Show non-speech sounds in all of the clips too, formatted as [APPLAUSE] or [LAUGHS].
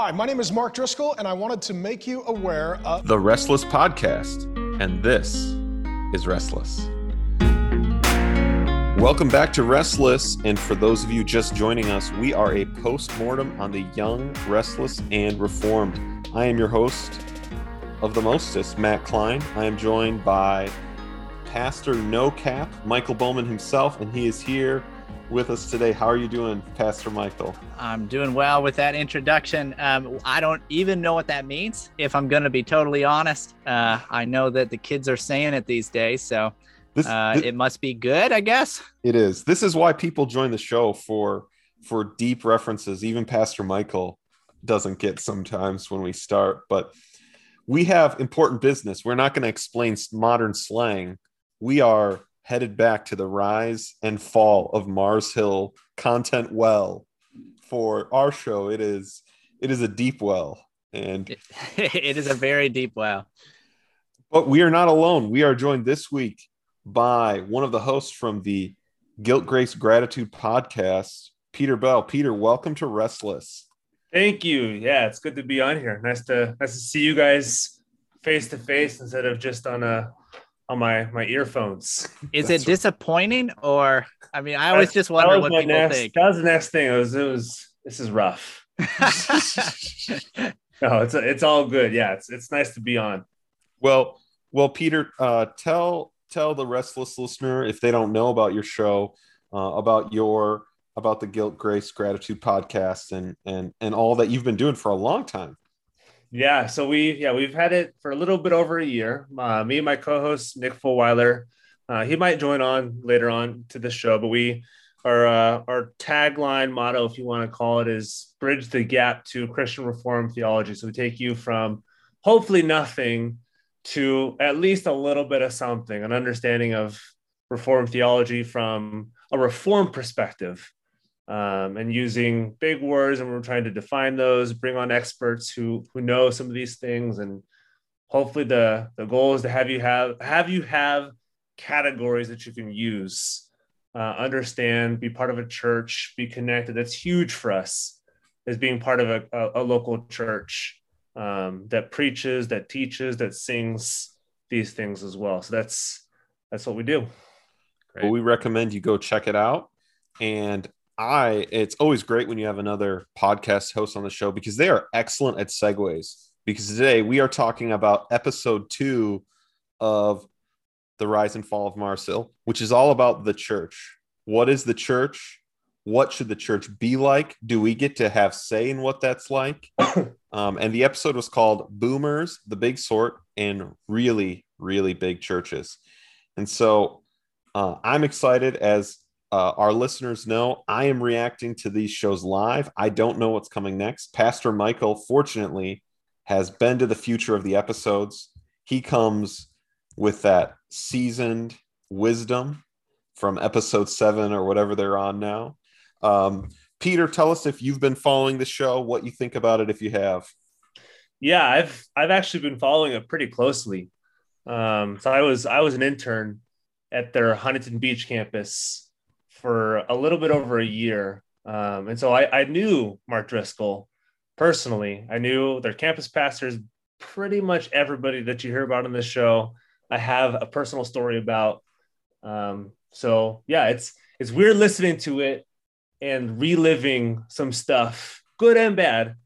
Hi, my name is Mark Driscoll, and I wanted to make you aware of the Restless Podcast, and this is Restless. Welcome back to Restless, and for those of you just joining us, we are a post-mortem on the young, restless, and reformed. I am your host of the mostest, Matt Klein. I am joined by Pastor No Cap, Michael Bowman himself, and he is here with us today. How are you doing, Pastor Michael? I'm doing well with that introduction. Um, I don't even know what that means, if I'm going to be totally honest. Uh, I know that the kids are saying it these days, so this, uh, this, it must be good, I guess. It is. This is why people join the show for for deep references. Even Pastor Michael doesn't get sometimes when we start, but we have important business. We're not going to explain modern slang. We are headed back to the rise and fall of Mars Hill content well for our show. It is it is a deep well, and [LAUGHS] it is a very deep well. But we are not alone. We are joined this week by one of the hosts from the Guilt, Grace, Gratitude podcast, Peter Bell. Peter, welcome to Restless. Thank you. Yeah, it's good to be on here. Nice to nice to see you guys face to face instead of just on a on my my earphones. Is it disappointing or I mean I always just wonder what people next, think. That was the next thing. It was it was this is rough. [LAUGHS] no, it's it's all good. Yeah, it's it's nice to be on. Well, well, Peter, uh, tell tell the restless listener if they don't know about your show, uh, about your about the Guilt, Grace, Gratitude podcast, and and and all that you've been doing for a long time. Yeah, so we yeah we've had it for a little bit over a year. Uh, me and my co-host Nick Fulweiler, uh, he might join on later on to the show, but we our uh, our tagline motto, if you want to call it, is bridge the gap to Christian Reform theology. So we take you from hopefully nothing to at least a little bit of something, an understanding of Reform theology from a Reform perspective um, and using big words and we're trying to define those bring on experts who who know some of these things. And hopefully the the goal is to have you have have you have categories that you can use uh, understand be part of a church be connected. That's huge for us as being part of a, a, a local church um, that preaches that teaches that sings these things as well. So that's that's what we do. Great. well we recommend you go check it out. And I it's always great when you have another podcast host on the show because they are excellent at segues. Because today we are talking about episode two of the rise and fall of Mars Hill, which is all about the church. What is the church? What should the church be like? Do we get to have say in what that's like? [COUGHS] um, and the episode was called Boomers, the Big Sort, and Really, Really Big Churches. And so uh, I'm excited as uh, our listeners know I am reacting to these shows live. I don't know what's coming next. Pastor Michael, fortunately, has been to the future of the episodes. He comes with that seasoned wisdom from episode seven or whatever they're on now. Um, Peter, tell us if you've been following the show, what you think about it if you have. Yeah, I've I've actually been following it pretty closely. Um, so I was I was an intern at their Huntington Beach campus for a little bit over a year. Um, and so I, I knew Mark Driscoll personally. I knew their campus pastors, pretty much everybody that you hear about in this show. I have a personal story about. Um, so yeah, it's it's weird listening to it and reliving some stuff, good and bad,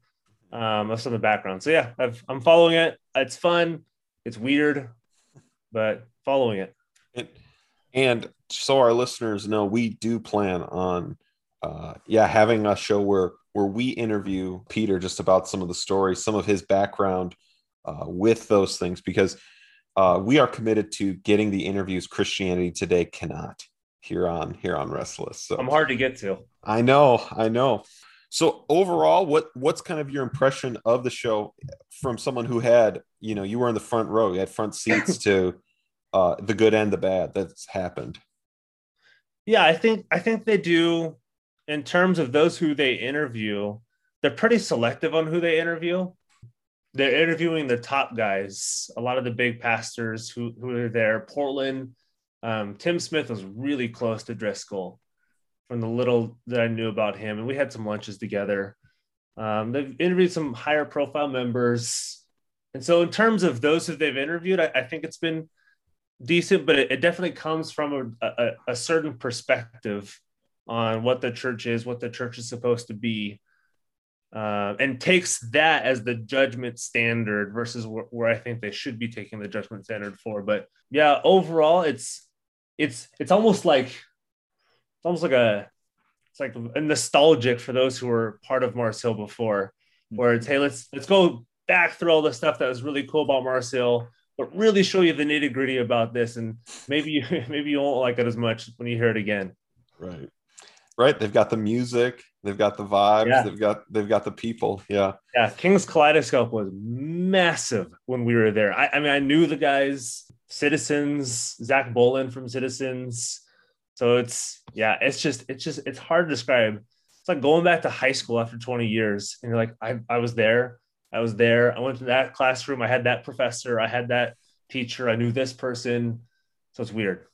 um, of some of the background. So yeah, I've, I'm following it. It's fun. It's weird, but following it. And, and so our listeners know we do plan on uh, yeah having a show where where we interview peter just about some of the stories some of his background uh, with those things because uh, we are committed to getting the interviews christianity today cannot here on here on restless. So i'm hard to get to. I know i know. So overall what what's kind of your impression of the show from someone who had you know you were in the front row you had front seats [LAUGHS] to uh, the good and the bad that's happened yeah, I think I think they do in terms of those who they interview, they're pretty selective on who they interview. They're interviewing the top guys, a lot of the big pastors who, who are there. Portland, um, Tim Smith was really close to Driscoll from the little that I knew about him. And we had some lunches together. Um, they've interviewed some higher profile members. And so, in terms of those that they've interviewed, I, I think it's been decent, but it, it definitely comes from a, a, a, certain perspective on what the church is, what the church is supposed to be, uh, and takes that as the judgment standard versus wh- where I think they should be taking the judgment standard for. But yeah, overall, it's it's it's almost like it's almost like a it's like a nostalgic for those who were part of Mars Hill before, where it's hey let's let's go back through all the stuff that was really cool about Mars Hill, but really show you the nitty gritty about this, and maybe you [LAUGHS] maybe you won't like it as much when you hear it again. Right, right. They've got the music, they've got the vibes, yeah. they've got they've got the people. Yeah, yeah. King's Kaleidoscope was massive when we were there. I, I mean, I knew the guys, Citizens, Zach Bolen from Citizens. So it's yeah, it's just it's just it's hard to describe. It's like going back to high school after 20 years, and you're like, I, I was there, I was there, I went to that classroom, I had that professor, I had that teacher, I knew this person. So it's weird.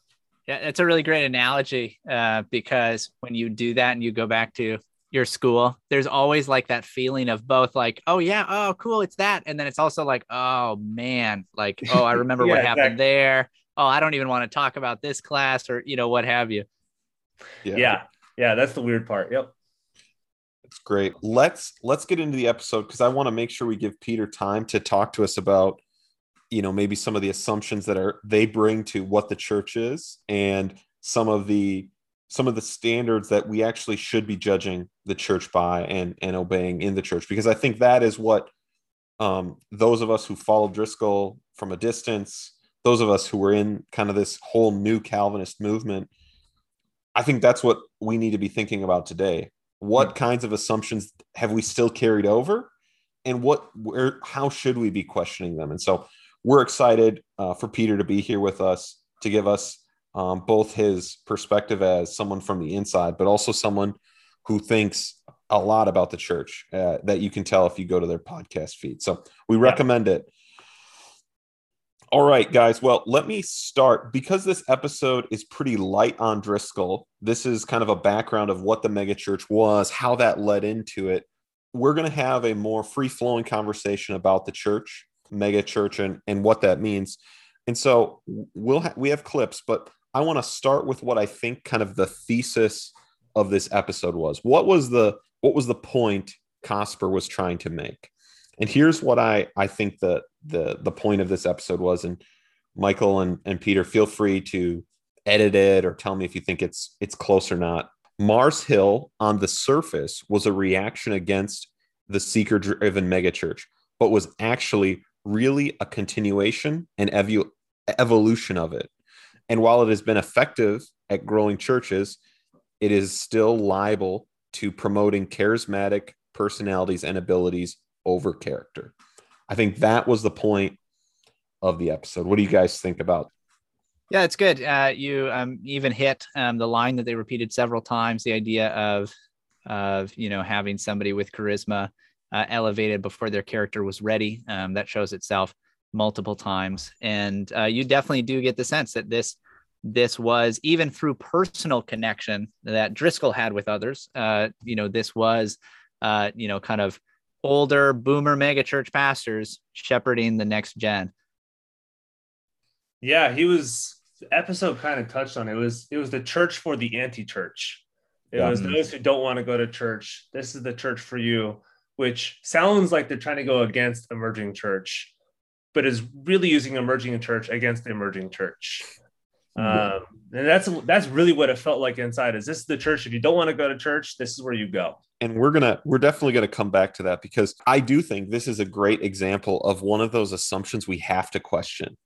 Yeah, that's a really great analogy uh, because when you do that and you go back to your school, there's always like that feeling of both like, oh yeah, oh cool, it's that, and then it's also like, oh man, like oh I remember [LAUGHS] yeah, what happened exactly. there oh, I don't even want to talk about this class or, you know, what have you. Yeah. Yeah. yeah that's the weird part. Yep. It's great. Let's let's get into the episode because I want to make sure we give Peter time to talk to us about, you know, maybe some of the assumptions that are they bring to what the church is and some of the some of the standards that we actually should be judging the church by and and obeying in the church because I think that is what um, those of us who follow Driscoll from a distance those of us who were in kind of this whole new Calvinist movement, I think that's what we need to be thinking about today. What kinds of assumptions have we still carried over, and what where how should we be questioning them? And so we're excited uh, for Peter to be here with us to give us um, both his perspective as someone from the inside, but also someone who thinks a lot about the church uh, that you can tell if you go to their podcast feed. So we yeah. recommend it. All right, guys. Well, let me start because this episode is pretty light on Driscoll. This is kind of a background of what the megachurch was, how that led into it. We're going to have a more free flowing conversation about the church, megachurch, and, and what that means. And so we'll ha- we have clips, but I want to start with what I think kind of the thesis of this episode was. What was the what was the point Cosper was trying to make? And here's what I I think the the the point of this episode was. And Michael and, and Peter, feel free to edit it or tell me if you think it's it's close or not. Mars Hill on the surface was a reaction against the seeker driven megachurch, but was actually really a continuation and evolution of it. And while it has been effective at growing churches, it is still liable to promoting charismatic personalities and abilities over character. I think that was the point of the episode. What do you guys think about? Yeah, it's good. Uh, you um, even hit um, the line that they repeated several times: the idea of of you know having somebody with charisma uh, elevated before their character was ready. Um, that shows itself multiple times, and uh, you definitely do get the sense that this this was even through personal connection that Driscoll had with others. Uh, you know, this was uh, you know kind of older boomer megachurch pastors shepherding the next gen. Yeah, he was episode kind of touched on it. it was it was the church for the anti-church. It yeah. was those who don't want to go to church. This is the church for you, which sounds like they're trying to go against emerging church, but is really using emerging church against the emerging church. Um, and that's that's really what it felt like inside. Is this the church? If you don't want to go to church, this is where you go. And we're gonna we're definitely gonna come back to that because I do think this is a great example of one of those assumptions we have to question.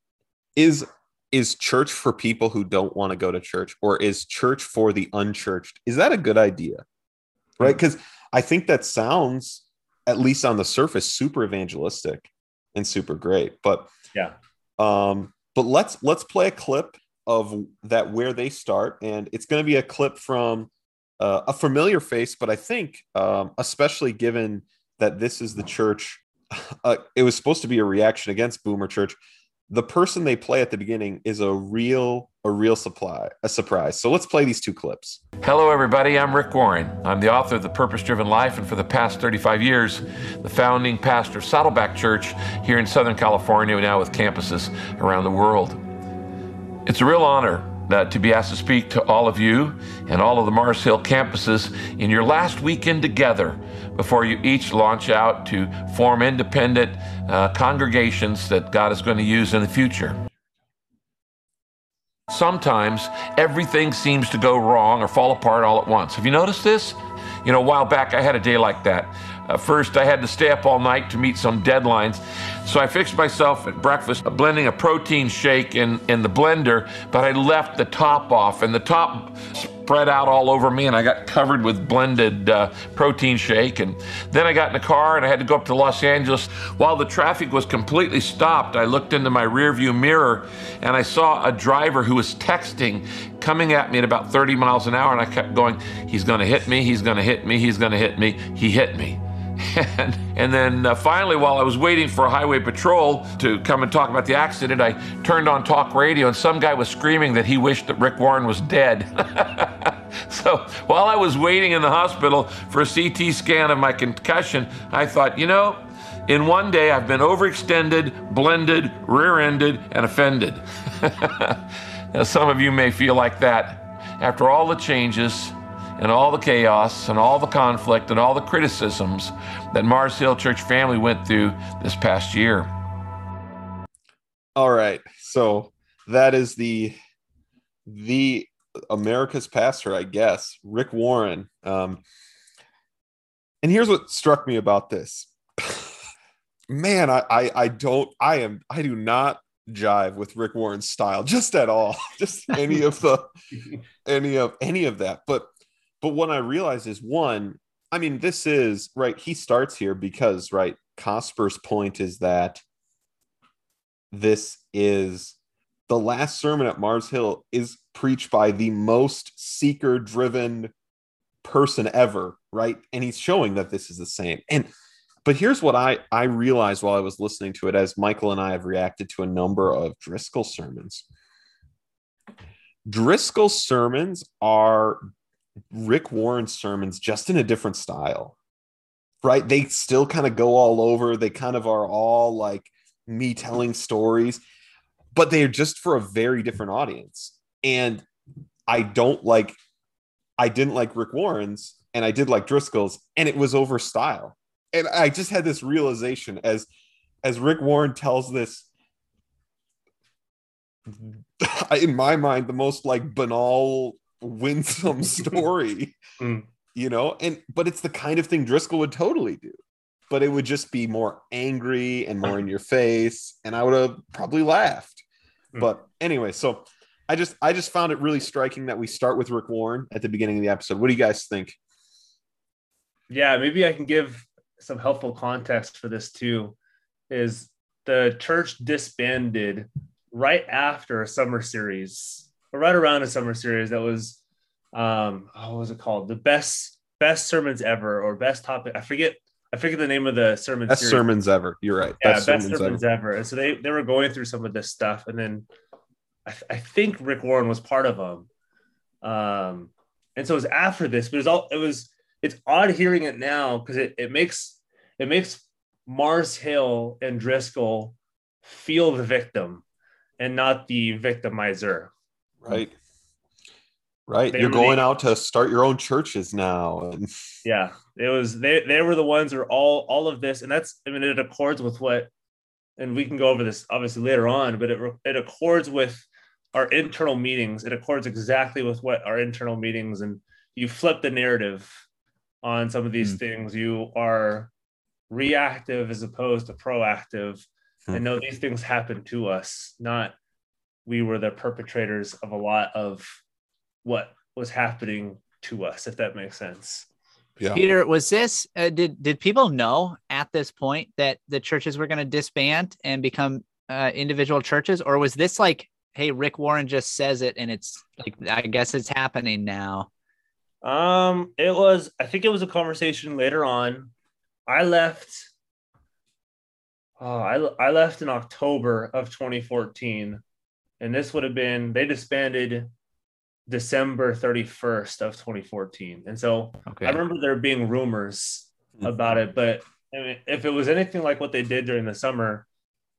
Is is church for people who don't want to go to church, or is church for the unchurched? Is that a good idea? Right? Because I think that sounds, at least on the surface, super evangelistic and super great. But yeah. Um, but let's let's play a clip of that where they start, and it's going to be a clip from uh, a familiar face, but I think, um, especially given that this is the church, [LAUGHS] uh, it was supposed to be a reaction against Boomer Church. the person they play at the beginning is a real a real supply a surprise. So let's play these two clips. Hello everybody. I'm rick warren. I'm the author of the purpose driven life and for the past 35 years the founding pastor of saddleback church here in southern california now with campuses around the world it's a real honor uh, to be asked to speak to all of you and all of the mars hill campuses in your last weekend together before you each launch out to form independent uh, congregations that God is going to use in the future. Sometimes everything seems to go wrong or fall apart all at once. Have you noticed this? You know, a while back I had a day like that. Uh, first, I had to stay up all night to meet some deadlines. So I fixed myself at breakfast, blending a protein shake in, in the blender, but I left the top off, and the top spread out all over me, and I got covered with blended uh, protein shake. And then I got in the car and I had to go up to Los Angeles. While the traffic was completely stopped, I looked into my rearview mirror and I saw a driver who was texting coming at me at about 30 miles an hour, and I kept going, He's gonna hit me, he's gonna hit me, he's gonna hit me. He hit me. And, [LAUGHS] and then uh, finally, while I was waiting for highway patrol to come and talk about the accident, I turned on talk radio and some guy was screaming that he wished that Rick Warren was dead. [LAUGHS] so while I was waiting in the hospital for a CT scan of my concussion, I thought, you know, in one day I've been overextended, blended, rear ended, and offended. [LAUGHS] now, some of you may feel like that. After all the changes, and all the chaos and all the conflict and all the criticisms that Mars Hill Church family went through this past year. All right. So that is the the America's pastor, I guess, Rick Warren. Um, and here's what struck me about this. [LAUGHS] Man, I, I I don't I am I do not jive with Rick Warren's style just at all. [LAUGHS] Just any of the [LAUGHS] any of any of that. But but what I realize is one, I mean, this is right. He starts here because, right, Cosper's point is that this is the last sermon at Mars Hill is preached by the most seeker driven person ever, right? And he's showing that this is the same. And but here's what I I realized while I was listening to it as Michael and I have reacted to a number of Driscoll sermons. Driscoll sermons are Rick Warren's sermons just in a different style, right? They still kind of go all over. They kind of are all like me telling stories, but they're just for a very different audience. And I don't like, I didn't like Rick Warren's and I did like Driscoll's, and it was over style. And I just had this realization as as Rick Warren tells this [LAUGHS] in my mind the most like banal winsome [LAUGHS] story, mm. you know, and but it's the kind of thing Driscoll would totally do. But it would just be more angry and more in your face, and I would have probably laughed. Mm. But anyway, so I just I just found it really striking that we start with Rick Warren at the beginning of the episode. What do you guys think? Yeah, maybe I can give some helpful context for this too. Is the church disbanded right after a summer series right around a summer series that was um oh, what was it called the best best sermons ever or best topic i forget i forget the name of the sermon best series. sermons ever you're right yeah best, best sermons, sermons ever. ever. and so they they were going through some of this stuff and then i, th- I think rick warren was part of them um and so it was after this but it was all it was it's odd hearing it now because it, it makes it makes mars hill and driscoll feel the victim and not the victimizer Right. Right. They You're going out to start your own churches now. yeah. It was they they were the ones who are all all of this. And that's I mean it accords with what and we can go over this obviously later on, but it it accords with our internal meetings. It accords exactly with what our internal meetings and you flip the narrative on some of these mm. things. You are reactive as opposed to proactive. Mm. And know these things happen to us, not we were the perpetrators of a lot of what was happening to us, if that makes sense. Yeah. Peter, was this uh, did did people know at this point that the churches were going to disband and become uh, individual churches, or was this like, hey, Rick Warren just says it, and it's like, I guess it's happening now? Um, it was. I think it was a conversation later on. I left Oh, I, I left in October of 2014, and this would have been they disbanded December 31st of 2014, and so okay. I remember there being rumors mm-hmm. about it, but I mean, if it was anything like what they did during the summer,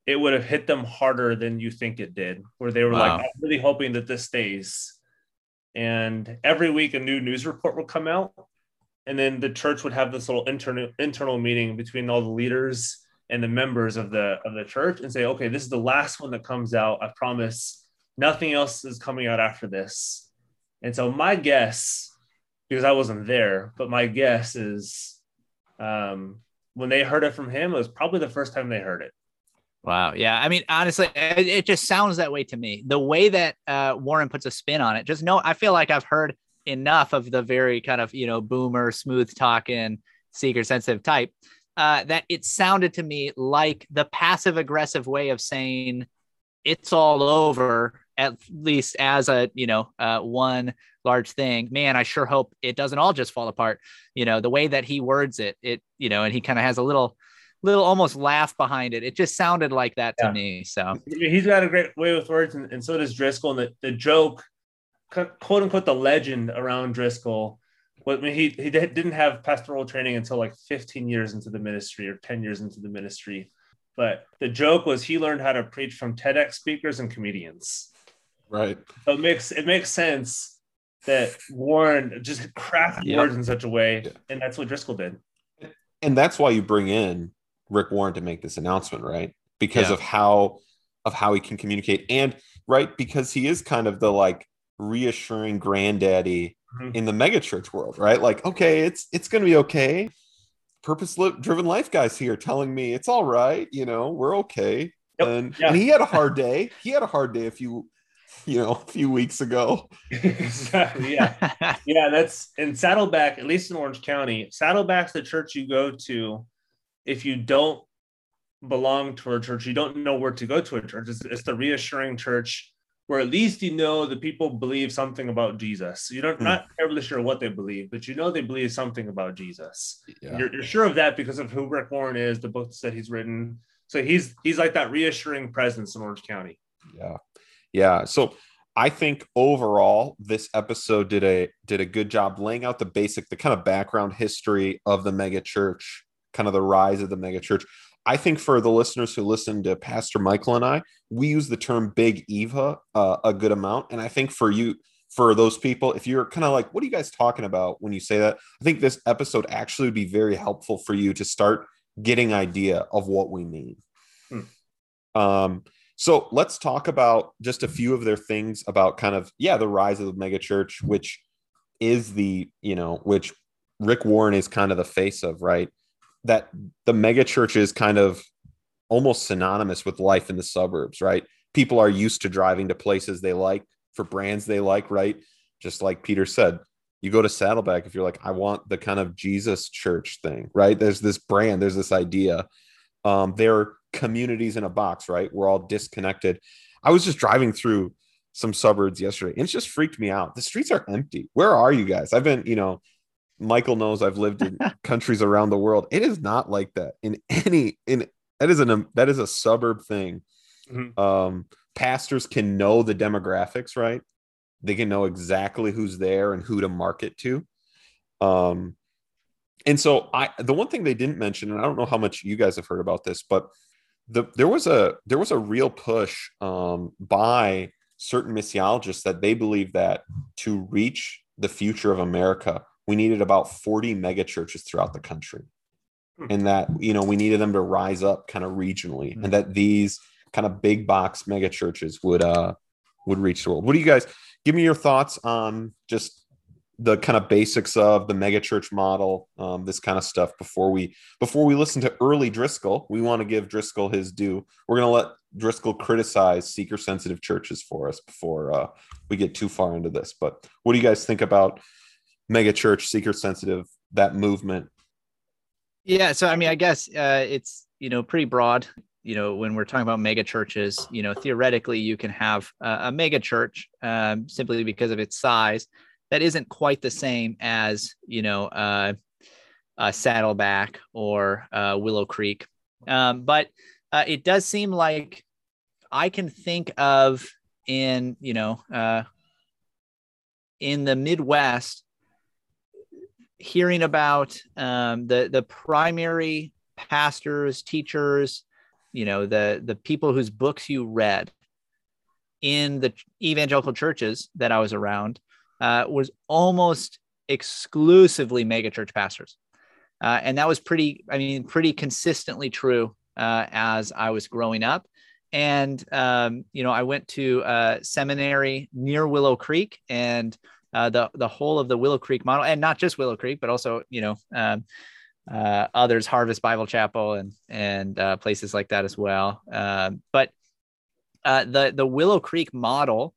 it would have hit them harder than you think it did. Where they were wow. like, "I'm really hoping that this stays," and every week a new news report would come out, and then the church would have this little internal internal meeting between all the leaders and the members of the of the church and say, "Okay, this is the last one that comes out. I promise, nothing else is coming out after this." And so my guess, because I wasn't there, but my guess is um, when they heard it from him, it was probably the first time they heard it. Wow. Yeah. I mean, honestly, it, it just sounds that way to me. The way that uh, Warren puts a spin on it, just know, I feel like I've heard enough of the very kind of, you know, boomer, smooth talking, seeker sensitive type uh, that it sounded to me like the passive aggressive way of saying it's all over at least as a you know uh, one large thing. Man i sure hope it doesn't all just fall apart. You know the way that he words it it you know and he kind of has a little little almost laugh behind it. It just sounded like that to me so. He's got a great way with words and, and so does driscoll and the, the joke quote unquote the legend around driscoll well, I mean, he he didn't have pastoral training until like 15 years into the ministry or 10 years into the ministry. But the joke was he learned how to preach from TEDx speakers and comedians. Right. So it makes it makes sense that Warren just crafted yep. words in such a way, yeah. and that's what Driscoll did. And that's why you bring in Rick Warren to make this announcement, right? Because yeah. of how of how he can communicate, and right because he is kind of the like reassuring granddaddy mm-hmm. in the megachurch world, right? Like, okay, it's it's going to be okay. Purpose driven life guys here telling me it's all right, you know, we're okay. Yep. And, yeah. and he had a hard [LAUGHS] day. He had a hard day a few, you know, a few weeks ago. exactly. Yeah. [LAUGHS] yeah. That's in Saddleback, at least in Orange County. Saddleback's the church you go to if you don't belong to a church, you don't know where to go to a church. It's, it's the reassuring church where at least you know the people believe something about Jesus. You don't mm. not terribly sure what they believe, but you know they believe something about Jesus. Yeah. You're, you're, sure of that because of who Rick Warren is, the books that he's written. So he's he's like that reassuring presence in Orange County. Yeah, yeah. So I think overall this episode did a did a good job laying out the basic, the kind of background history of the mega church, kind of the rise of the mega church. I think for the listeners who listen to Pastor Michael and I, we use the term big Eva uh, a good amount. And I think for you, for those people, if you're kind of like, what are you guys talking about when you say that? I think this episode actually would be very helpful for you to start getting idea of what we mean. Hmm. Um, so let's talk about just a few of their things about kind of, yeah, the rise of the megachurch, which is the, you know, which Rick Warren is kind of the face of, right? That the mega church is kind of almost synonymous with life in the suburbs, right? People are used to driving to places they like for brands they like, right? Just like Peter said, you go to Saddleback if you're like, I want the kind of Jesus church thing, right? There's this brand, there's this idea. Um, they're communities in a box, right? We're all disconnected. I was just driving through some suburbs yesterday and it's just freaked me out. The streets are empty. Where are you guys? I've been, you know, Michael knows I've lived in [LAUGHS] countries around the world. It is not like that in any in that is an that is a suburb thing. Mm-hmm. Um, pastors can know the demographics, right? They can know exactly who's there and who to market to. Um, and so I the one thing they didn't mention, and I don't know how much you guys have heard about this, but the there was a there was a real push um, by certain missiologists that they believe that to reach the future of America, we needed about 40 mega churches throughout the country hmm. and that you know we needed them to rise up kind of regionally mm-hmm. and that these kind of big box mega churches would uh would reach the world what do you guys give me your thoughts on just the kind of basics of the mega church model um, this kind of stuff before we before we listen to early driscoll we want to give driscoll his due we're going to let driscoll criticize seeker sensitive churches for us before uh, we get too far into this but what do you guys think about mega church, seeker sensitive, that movement? Yeah, so I mean, I guess uh, it's you know pretty broad. You know, when we're talking about mega churches, you know, theoretically, you can have uh, a mega church um, simply because of its size that isn't quite the same as you know uh, Saddleback or uh, Willow Creek, um, but uh, it does seem like I can think of in you know uh, in the Midwest hearing about um, the the primary pastors, teachers, you know the the people whose books you read in the evangelical churches that I was around uh, was almost exclusively megachurch pastors. Uh, and that was pretty, I mean, pretty consistently true uh, as I was growing up. And, um, you know, I went to seminary near Willow Creek and uh, the, the whole of the Willow Creek model, and not just Willow Creek, but also, you know, um, uh, others, Harvest Bible Chapel and, and uh, places like that as well. Um, but the, the Willow Creek model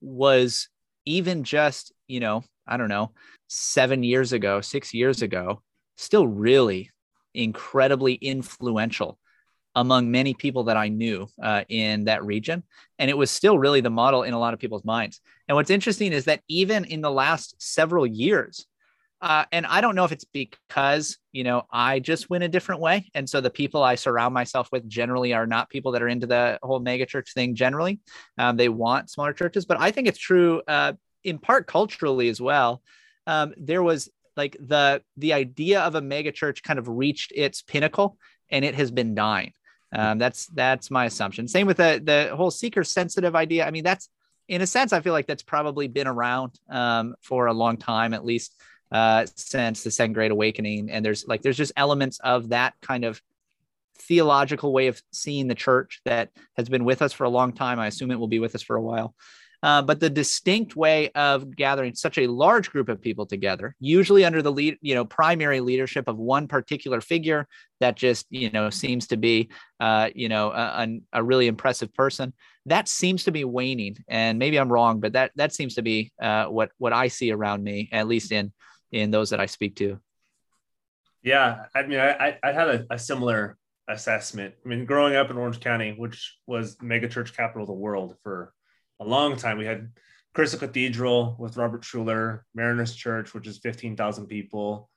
was even just, you know, I don't know, seven years ago, six years ago, still really incredibly influential among many people that I knew uh, in that region. And it was still really the model in a lot of people's minds. And what's interesting is that even in the last several years, uh, and I don't know if it's because, you know, I just went a different way. And so the people I surround myself with generally are not people that are into the whole mega church thing generally. Um, they want smaller churches, but I think it's true uh, in part culturally as well. Um, there was like the the idea of a mega church kind of reached its pinnacle and it has been dying. Um, that's that's my assumption. Same with the the whole seeker sensitive idea. I mean, that's in a sense, I feel like that's probably been around um, for a long time, at least uh, since the Second Great Awakening. And there's like there's just elements of that kind of theological way of seeing the church that has been with us for a long time. I assume it will be with us for a while. Uh, but the distinct way of gathering such a large group of people together, usually under the lead, you know, primary leadership of one particular figure that just, you know, seems to be, uh, you know, a, a, really impressive person, that seems to be waning. And maybe I'm wrong, but that that seems to be uh, what what I see around me, at least in in those that I speak to. Yeah, I mean, I I had a, a similar assessment. I mean, growing up in Orange County, which was mega church capital of the world for a long time. We had Crystal Cathedral with Robert Schuller, Mariners Church, which is 15,000 people.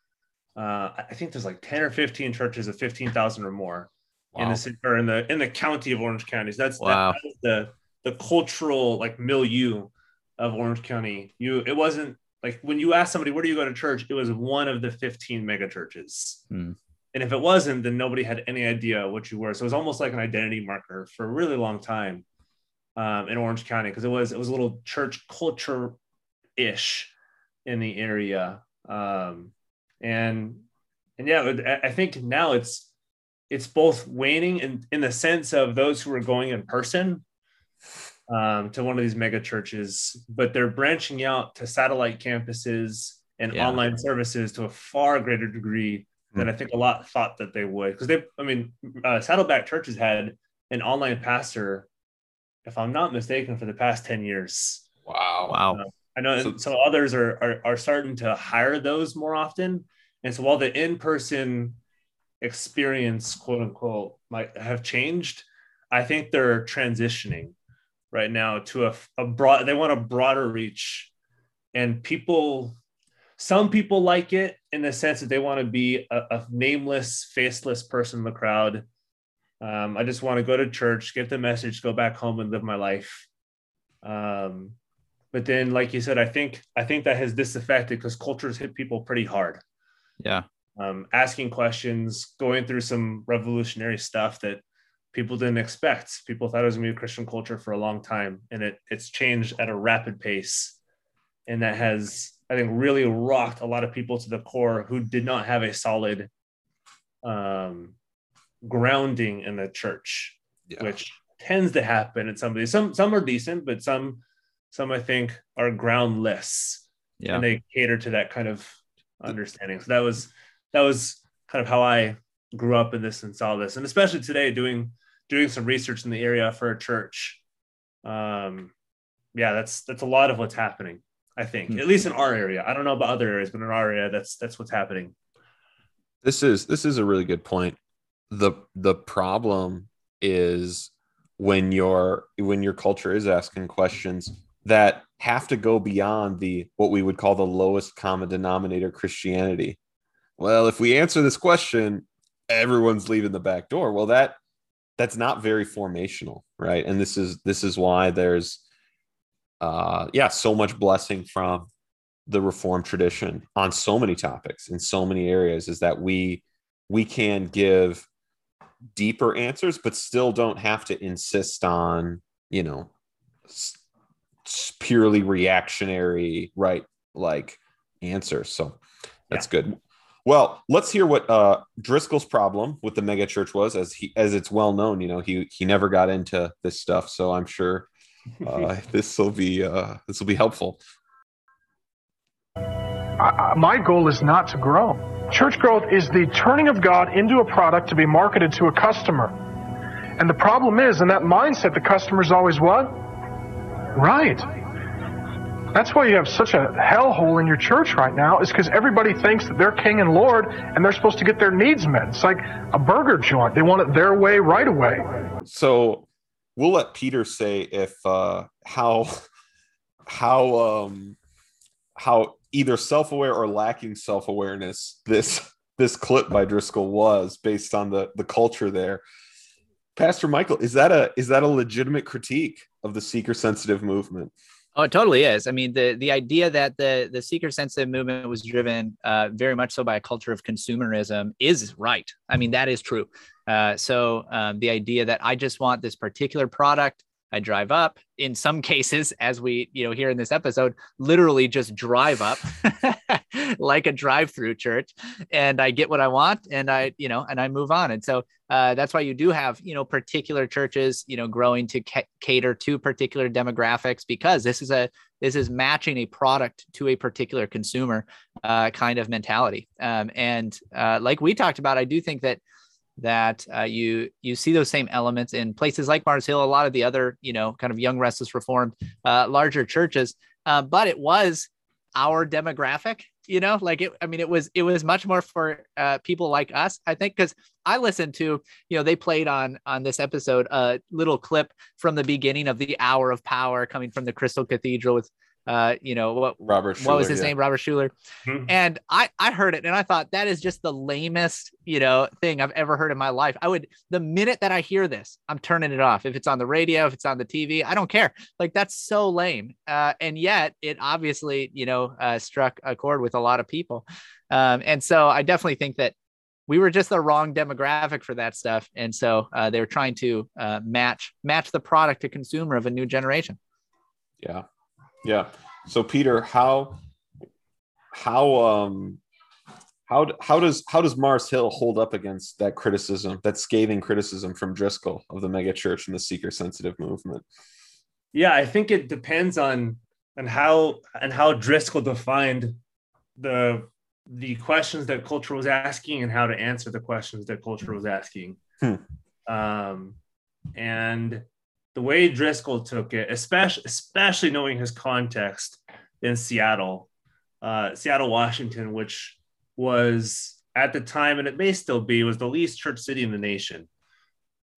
Uh, I think there's like 10 or 15 churches of 15,000 or more wow. in the city or in the in the county of Orange County. That's, wow. that, the the cultural like milieu of Orange County. You it wasn't like when you ask somebody where do you go to church, it was one of the 15 mega churches. Hmm. And if it wasn't, then nobody had any idea what you were. So it was almost like an identity marker for a really long time um, in Orange County because it was it was a little church culture ish in the area, um, and and yeah, I think now it's it's both waning in in the sense of those who are going in person um, to one of these mega churches, but they're branching out to satellite campuses and yeah. online services to a far greater degree than hmm. I think a lot thought that they would. Because they, I mean, uh, Saddleback churches had an online pastor if I'm not mistaken, for the past 10 years. Wow. Wow. Uh, I know so, so others are, are, are starting to hire those more often. And so while the in-person experience, quote unquote, might have changed, I think they're transitioning right now to a, a broad, they want a broader reach. And people, some people like it in the sense that they want to be a, a nameless, faceless person in the crowd um, I just want to go to church, get the message, go back home and live my life. Um, but then, like you said, I think I think that has disaffected because cultures hit people pretty hard. Yeah. Um, asking questions, going through some revolutionary stuff that people didn't expect. People thought it was gonna be a Christian culture for a long time, and it it's changed at a rapid pace, and that has I think really rocked a lot of people to the core who did not have a solid um, grounding in the church, yeah. which tends to happen in some of these. Some some are decent, but some some I think are groundless. Yeah. And they cater to that kind of understanding. So that was that was kind of how I grew up in this and saw this. And especially today doing doing some research in the area for a church. Um yeah, that's that's a lot of what's happening, I think. Mm-hmm. At least in our area. I don't know about other areas, but in our area that's that's what's happening. This is this is a really good point the the problem is when your when your culture is asking questions that have to go beyond the what we would call the lowest common denominator Christianity. Well, if we answer this question, everyone's leaving the back door. Well, that that's not very formational, right? And this is this is why there's uh yeah, so much blessing from the reform tradition on so many topics in so many areas is that we we can give deeper answers but still don't have to insist on you know purely reactionary right like answers so that's yeah. good well let's hear what uh driscoll's problem with the mega church was as he as it's well known you know he he never got into this stuff so i'm sure [LAUGHS] uh this will be uh this will be helpful I, my goal is not to grow. Church growth is the turning of God into a product to be marketed to a customer. And the problem is, in that mindset, the customer's always what? Right. That's why you have such a hellhole in your church right now, is because everybody thinks that they're king and lord and they're supposed to get their needs met. It's like a burger joint. They want it their way right away. So we'll let Peter say if uh how [LAUGHS] how um how either self-aware or lacking self-awareness this this clip by Driscoll was based on the the culture there. Pastor Michael, is that a is that a legitimate critique of the seeker sensitive movement? Oh, it totally is. I mean, the the idea that the the seeker sensitive movement was driven uh, very much so by a culture of consumerism is right. I mean, that is true. Uh, so um, the idea that I just want this particular product I drive up. In some cases, as we you know here in this episode, literally just drive up [LAUGHS] like a drive-through church, and I get what I want, and I you know and I move on. And so uh, that's why you do have you know particular churches you know growing to ca- cater to particular demographics because this is a this is matching a product to a particular consumer uh, kind of mentality. Um, and uh, like we talked about, I do think that that uh, you you see those same elements in places like Mars Hill, a lot of the other you know kind of young restless reformed uh, larger churches, uh, but it was our demographic. You know, like it. I mean, it was it was much more for uh, people like us. I think because I listened to you know they played on on this episode a little clip from the beginning of the Hour of Power coming from the Crystal Cathedral with uh, you know what Robert Schuller, what was his yeah. name? Robert Schuller. Mm-hmm. And I I heard it and I thought that is just the lamest, you know, thing I've ever heard in my life. I would the minute that I hear this, I'm turning it off. If it's on the radio, if it's on the TV, I don't care. Like that's so lame. Uh, and yet it obviously, you know, uh, struck a chord with a lot of people. Um, and so I definitely think that we were just the wrong demographic for that stuff. And so uh, they were trying to uh, match match the product to consumer of a new generation. Yeah. Yeah. So Peter, how how um how how does how does Mars Hill hold up against that criticism, that scathing criticism from Driscoll of the megachurch and the seeker sensitive movement? Yeah, I think it depends on on how and how Driscoll defined the the questions that culture was asking and how to answer the questions that culture was asking. Hmm. Um, and the way Driscoll took it, especially especially knowing his context in Seattle, uh, Seattle, Washington, which was at the time, and it may still be, was the least church city in the nation.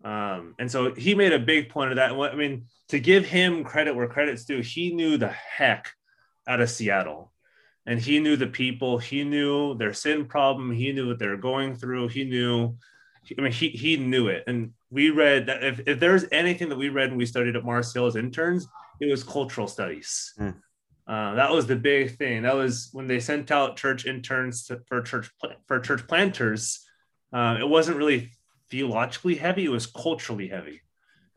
Um, and so he made a big point of that. I mean, to give him credit where credit's due, he knew the heck out of Seattle. And he knew the people, he knew their sin problem, he knew what they were going through, he knew, I mean, he, he knew it. And we read that if, if there's anything that we read when we studied at Mars Hill as interns, it was cultural studies. Mm. Uh, that was the big thing. That was when they sent out church interns to, for church for church planters. Uh, it wasn't really theologically heavy; it was culturally heavy,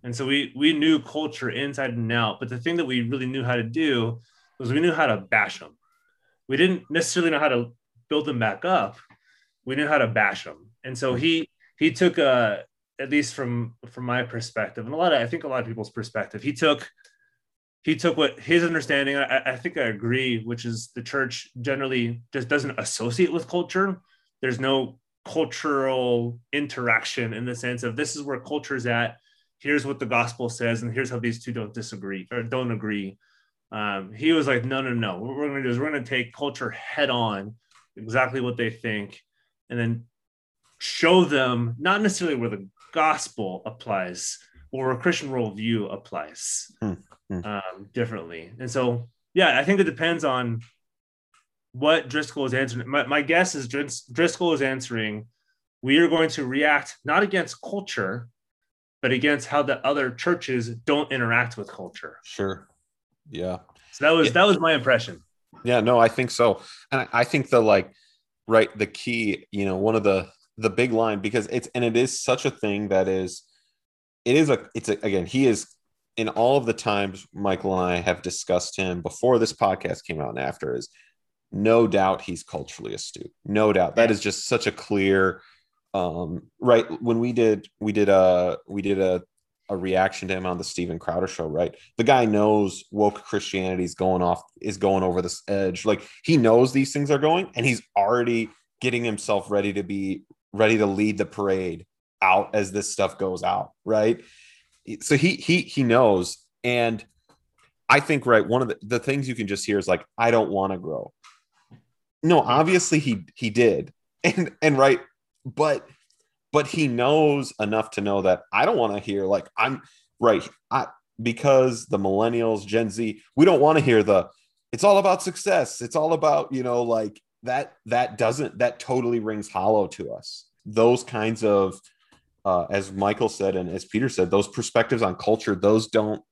and so we we knew culture inside and out. But the thing that we really knew how to do was we knew how to bash them. We didn't necessarily know how to build them back up. We knew how to bash them, and so he he took a at least from from my perspective, and a lot of I think a lot of people's perspective, he took he took what his understanding. I, I think I agree, which is the church generally just doesn't associate with culture. There's no cultural interaction in the sense of this is where culture is at. Here's what the gospel says, and here's how these two don't disagree or don't agree. Um, he was like, no, no, no. What we're going to do is we're going to take culture head on, exactly what they think, and then show them not necessarily where the gospel applies or a Christian worldview applies hmm, hmm. Um, differently. And so, yeah, I think it depends on what Driscoll is answering. My, my guess is Dris- Driscoll is answering, we are going to react not against culture, but against how the other churches don't interact with culture. Sure. Yeah. So that was that was my impression. Yeah, no, I think so. And I, I think the like right the key, you know, one of the the big line because it's and it is such a thing that is it is a it's a, again he is in all of the times Michael and I have discussed him before this podcast came out and after is no doubt he's culturally astute. No doubt. That is just such a clear um right when we did we did a we did a a reaction to him on the Steven Crowder show, right? The guy knows woke Christianity is going off, is going over this edge. Like he knows these things are going, and he's already getting himself ready to be ready to lead the parade out as this stuff goes out, right? So he he he knows, and I think right one of the, the things you can just hear is like, I don't want to grow. No, obviously he he did, [LAUGHS] and and right, but but he knows enough to know that I don't want to hear like I'm right. I because the millennials, Gen Z, we don't want to hear the it's all about success. It's all about, you know, like that that doesn't that totally rings hollow to us. Those kinds of uh, as Michael said and as Peter said, those perspectives on culture, those don't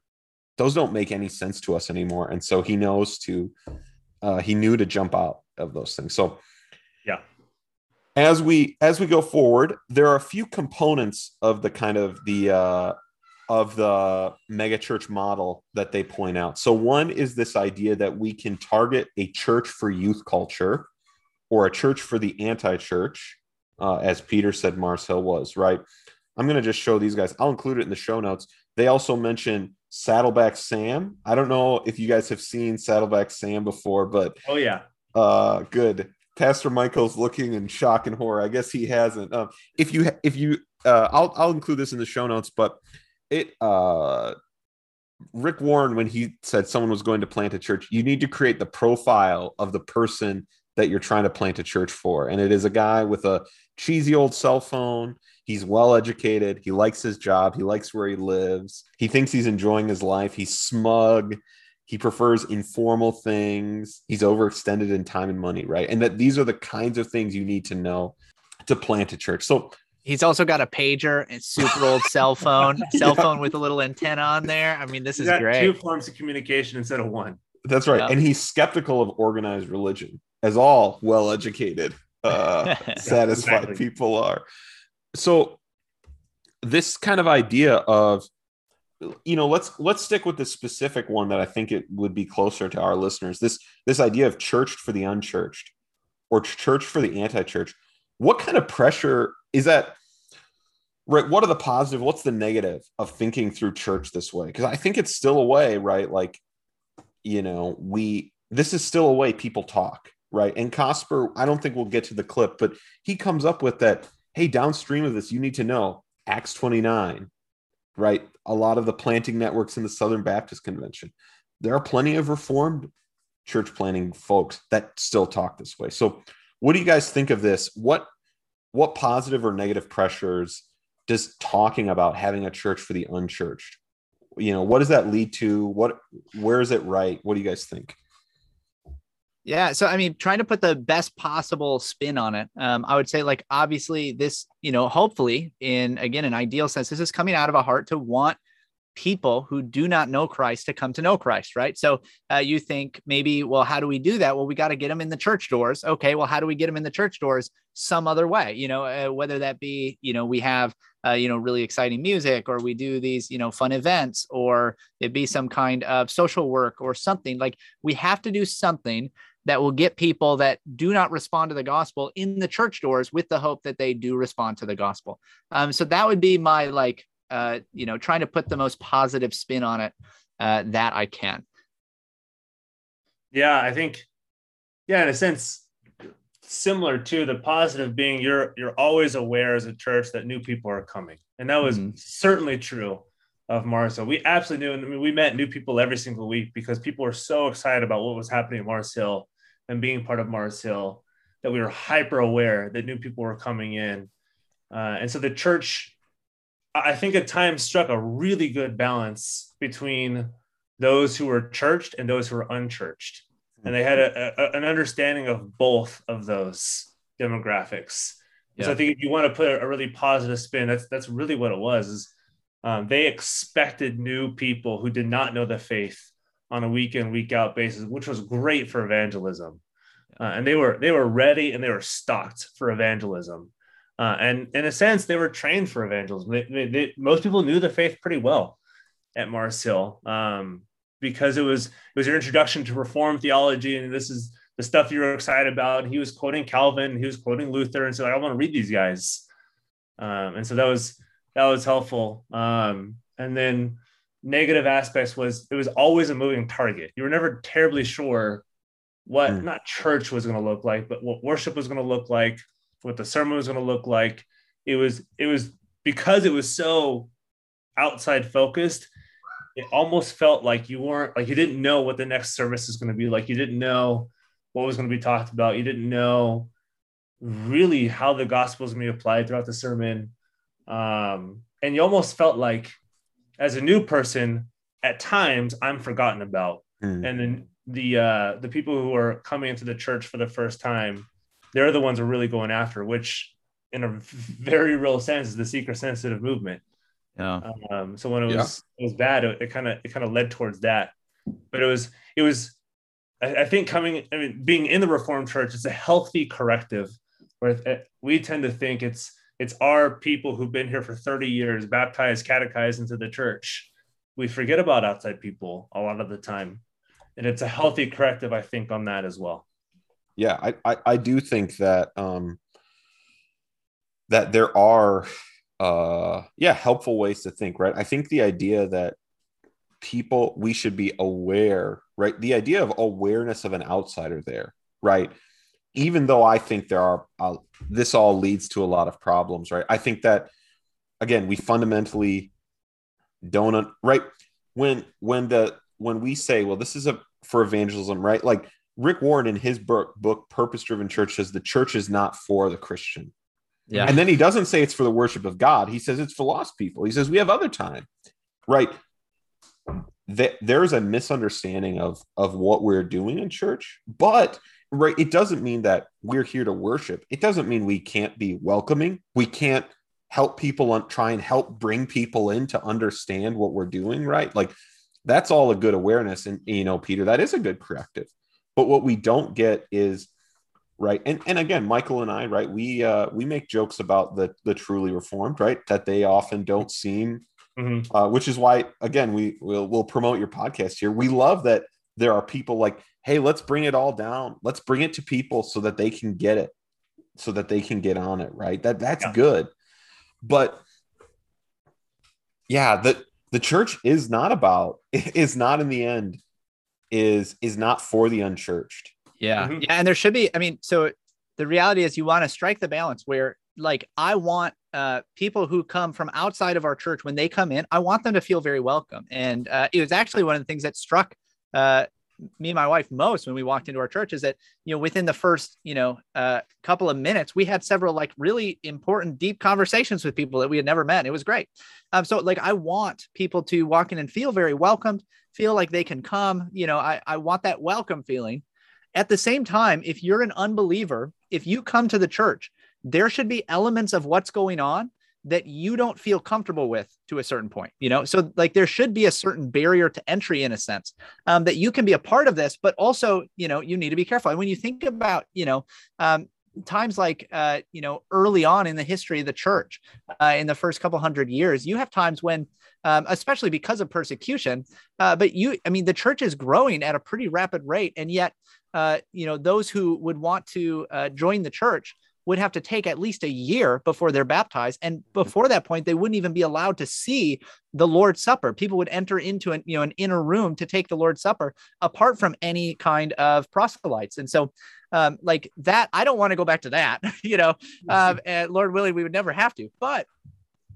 those don't make any sense to us anymore. And so he knows to uh, he knew to jump out of those things. So yeah. as we as we go forward there are a few components of the kind of the uh, of the megachurch model that they point out so one is this idea that we can target a church for youth culture or a church for the anti-church uh, as peter said mars hill was right? I'm going to just show these guys. I'll include it in the show notes. They also mention saddleback sam. I don't know if you guys have seen saddleback sam before but oh yeah. uh good. Pastor Michael's looking in shock and horror. I guess he hasn't. Um, if you if you uh, I'll I'll include this in the show notes, but it uh Rick Warren when he said someone was going to plant a church, you need to create the profile of the person that you're trying to plant a church for. And it is a guy with a cheesy old cell phone. He's well educated. He likes his job. He likes where he lives. He thinks he's enjoying his life. He's smug he prefers informal things he's overextended in time and money right and that these are the kinds of things you need to know to plant a church so he's also got a pager and super old [LAUGHS] cell phone cell yeah. phone with a little antenna on there i mean this he's is great two forms of communication instead of one that's right and he's skeptical of organized religion as all well-educated uh, [LAUGHS] satisfied exactly. people are. So this kind of idea of you know let's let's stick with the specific one that i think it would be closer to our listeners. This this idea of churched for the unchurched or church for the anti-church. What kind of pressure is that right? What are the positive what's the negative of thinking through church this way? Because i think it's still a way right? Like you know we this is still a way people talk right and cosper i don't think we'll get to the clip but he comes up with that hey downstream of this you need to know acts 29 right? A lot of the planting networks in the Southern Baptist Convention. There are plenty of reformed church planting folks that still talk this way. So, what do you guys think of this? What what positive or negative pressures does talking about having a church for the unchurched? You know, what does that lead to? What where is it right? What do you guys think? Yeah. So, I mean, trying to put the best possible spin on it, um, I would say, like, obviously, this, you know, hopefully, in again, an ideal sense, this is coming out of a heart to want people who do not know Christ to come to know Christ, right? So uh, you think maybe, well, how do we do that? Well, we got to get them in the church doors. Okay, well, how do we get them in the church doors? Some other way, you know, uh, whether that be, you know, we have, uh, you know, really exciting music, or we do these, you know, fun events, or it be some kind of social work or something. Like we have to do something that will get people that do not respond to the gospel in the church doors with the hope that they do respond to the gospel. Um, so that would be my like, uh, you know, trying to put the most positive spin on it uh, that I can. Yeah, I think, yeah, in a sense, similar to the positive being you're you're always aware as a church that new people are coming, and that was mm-hmm. certainly true of Mars Hill. We absolutely knew, I mean, we met new people every single week because people were so excited about what was happening at Mars Hill and being part of Mars Hill that we were hyper aware that new people were coming in. Uh, and so the church, I think at times struck a really good balance between those who were churched and those who were unchurched. And they had a, a, an understanding of both of those demographics. Yeah. So I think if you want to put a really positive spin, that's that's really what it was. Is Um, they expected new people who did not know the faith on a week in week out basis, which was great for evangelism. Uh, and they were they were ready and they were stocked for evangelism. Uh, and in a sense, they were trained for evangelism. They, they, they, most people knew the faith pretty well at Mars Hill um, because it was it was your introduction to Reformed theology, and this is the stuff you were excited about. And he was quoting Calvin, he was quoting Luther, and so like, I want to read these guys. Um, and so that was that was helpful. Um, and then negative aspects was it was always a moving target. You were never terribly sure what mm. not church was going to look like, but what worship was going to look like, what the sermon was going to look like. It was it was because it was so outside focused. It almost felt like you weren't like you didn't know what the next service is going to be like. You didn't know what was going to be talked about. You didn't know really how the gospel is going to be applied throughout the sermon. Um, and you almost felt like, as a new person, at times I'm forgotten about. Mm. And then the uh, the people who are coming into the church for the first time, they're the ones who are really going after, which in a very real sense is the seeker sensitive movement. Yeah. Um, so when it was yeah. it was bad, it kind of it kind of led towards that. But it was it was I, I think coming, I mean, being in the Reformed Church is a healthy corrective, where we tend to think it's it's our people who've been here for 30 years, baptized, catechized into the church. We forget about outside people a lot of the time, and it's a healthy corrective, I think, on that as well. Yeah, I I, I do think that um, that there are uh yeah helpful ways to think right i think the idea that people we should be aware right the idea of awareness of an outsider there right even though i think there are uh, this all leads to a lot of problems right? I think that again we fundamentally don't right? When when the when we say well this is a for evangelism right? Like rick warren in his book, book purpose driven church says the church is not for the christian. Yeah. And then he doesn't say it's for the worship of god. He says it's for lost people. He says we have other time right? That there's a misunderstanding of of what we're doing in church but right it doesn't mean that we're here to worship. It doesn't mean we can't be welcoming. We can't help people on try and help bring people in to understand what we're doing right? Like that's all a good awareness. And you know peter that is a good corrective. But what we don't get is right and and again michael and i right we uh we make jokes about the the truly reformed right? That they often don't seem mm-hmm. uh, which is why again we will we'll promote your podcast here. We love that there are people like, hey, let's bring it all down. Let's bring it to people so that they can get it, so that they can get on it. Right. That that's yeah. good. But yeah, the the church is not about [LAUGHS] is not in the end is is not for the unchurched. Yeah. Mm-hmm. Yeah. And there should be, I mean, so the reality is you want to strike the balance where like I want uh, people who come from outside of our church when they come in, I want them to feel very welcome. And uh, it was actually one of the things that struck uh, me and my wife most when we walked into our church is that you know within the first you know uh, couple of minutes we had several like really important deep conversations with people that we had never met. It was great. Um, so like i want people to walk in and feel very welcomed feel like they can come. You know i, I want that welcome feeling. At the same time if you're an unbeliever if you come to the church there should be elements of what's going on that you don't feel comfortable with to a certain point you know? So like there should be a certain barrier to entry in a sense um, that you can be a part of this but also you know you need to be careful. And when you think about you know um, times like uh, you know early on in the history of the church uh, in the first couple hundred years you have times when um, especially because of persecution uh, but you i mean the church is growing at a pretty rapid rate. And yet uh, you know those who would want to uh, join the church would have to take at least a year before they're baptized and before that point they wouldn't even be allowed to see the lord's supper. People would enter into an you know an inner room to take the lord's supper apart from any kind of proselytes. And so um, like that i don't want to go back to that [LAUGHS] you know um, and lord willing we would never have to. But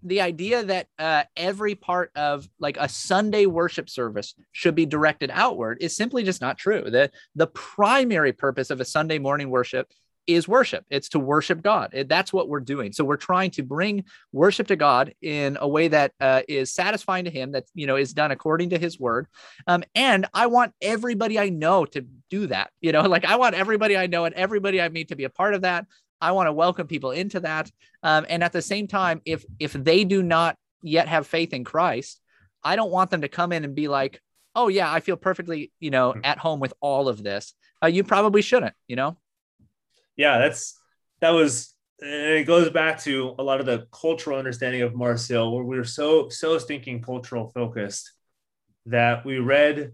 the idea that uh, every part of like a Sunday worship service should be directed outward is simply just not true. The the primary purpose of a Sunday morning worship is worship. It's to worship God. That's what we're doing. So we're trying to bring worship to God in a way that uh, is satisfying to Him. That you know is done according to His Word. Um, and I want everybody I know to do that. You know, [LAUGHS] like I want everybody I know and everybody I meet to be a part of that. I want to welcome people into that. Um, and at the same time, if if they do not yet have faith in Christ, I don't want them to come in and be like, "Oh yeah, I feel perfectly, you know, at home with all of this." Uh, you probably shouldn't, you know. Yeah, that's that was and it goes back to a lot of the cultural understanding of Mars Hill, where we were so so stinking cultural focused that we read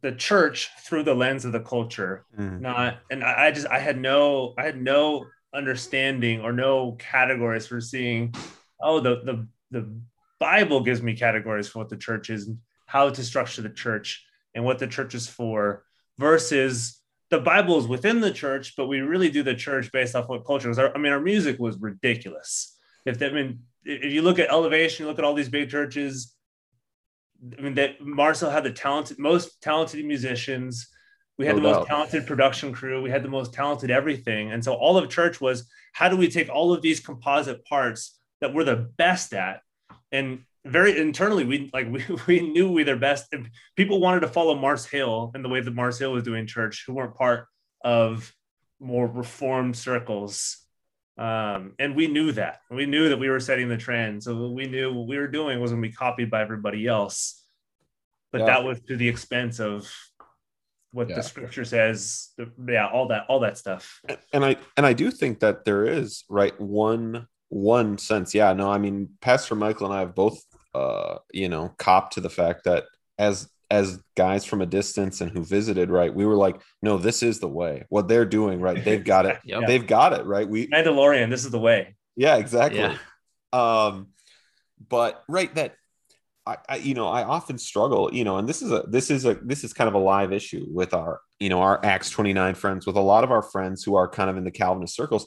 the church through the lens of the culture, mm. not and I, I just I had no I had no understanding or no categories for seeing oh the the the Bible gives me categories for what the church is, how to structure the church, and what the church is for, versus the Bible is within the church, but we really do the church based off what culture is. I mean, our music was ridiculous. If they, I mean, if you look at Elevation, you look at all these big churches. I mean, that Mars Hill had the talented, most talented musicians. We had no the doubt. most talented production crew. We had the most talented everything. And so all of church was how do we take all of these composite parts that we're the best at and very internally we like [LAUGHS] we, we knew we their best. And people wanted to follow mars hill and the way that mars hill was doing church who weren't part of more reformed circles um, and we knew that. We knew that we were setting the trend. So we knew what we were doing was going to be copied by everybody else. But yeah. that was to the expense of what yeah. the scripture says yeah all that all that stuff. And i and i do think that there is right one one sense. Yeah no i mean pastor michael and i have both uh, you know, cop to the fact that as as guys from a distance and who visited, right, we were like, no, this is the way. What they're doing, right? They've [LAUGHS] got it. yep. They've got it, right? We Mandalorian, this is the way. Yeah, exactly. Yeah. Um, but right that I, I, you know I often struggle you know and this is a this is a this is kind of a live issue with our you know our Acts 29 friends with a lot of our friends who are kind of in the Calvinist circles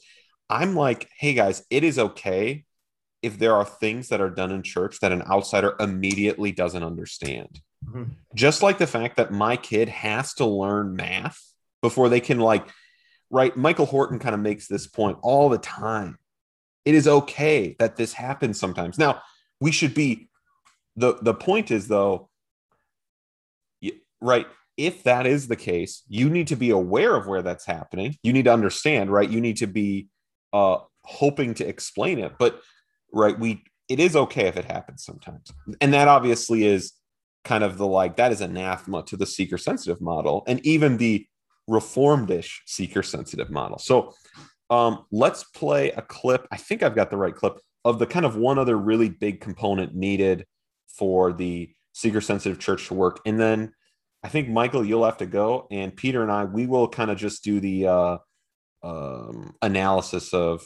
I'm like hey guys it is okay if there are things that are done in church that an outsider immediately doesn't understand. Mm-hmm. Just like the fact that my kid has to learn math before they can, like, right? Michael Horton kind of makes this point all the time. It is okay that this happens sometimes. Now, we should be the the point is though, right? If that is the case, you need to be aware of where that's happening. You need to understand, right? You need to be uh, hoping to explain it. But right? We it is okay if it happens sometimes. And that obviously is kind of the like that is anathema to the seeker sensitive model and even the reformed-ish seeker sensitive model. So um, let's play a clip. I think I've got the right clip of the kind of one other really big component needed for the seeker sensitive church to work. And then I think Michael, you'll have to go, and Peter and I, we will kind of just do the uh, um, analysis of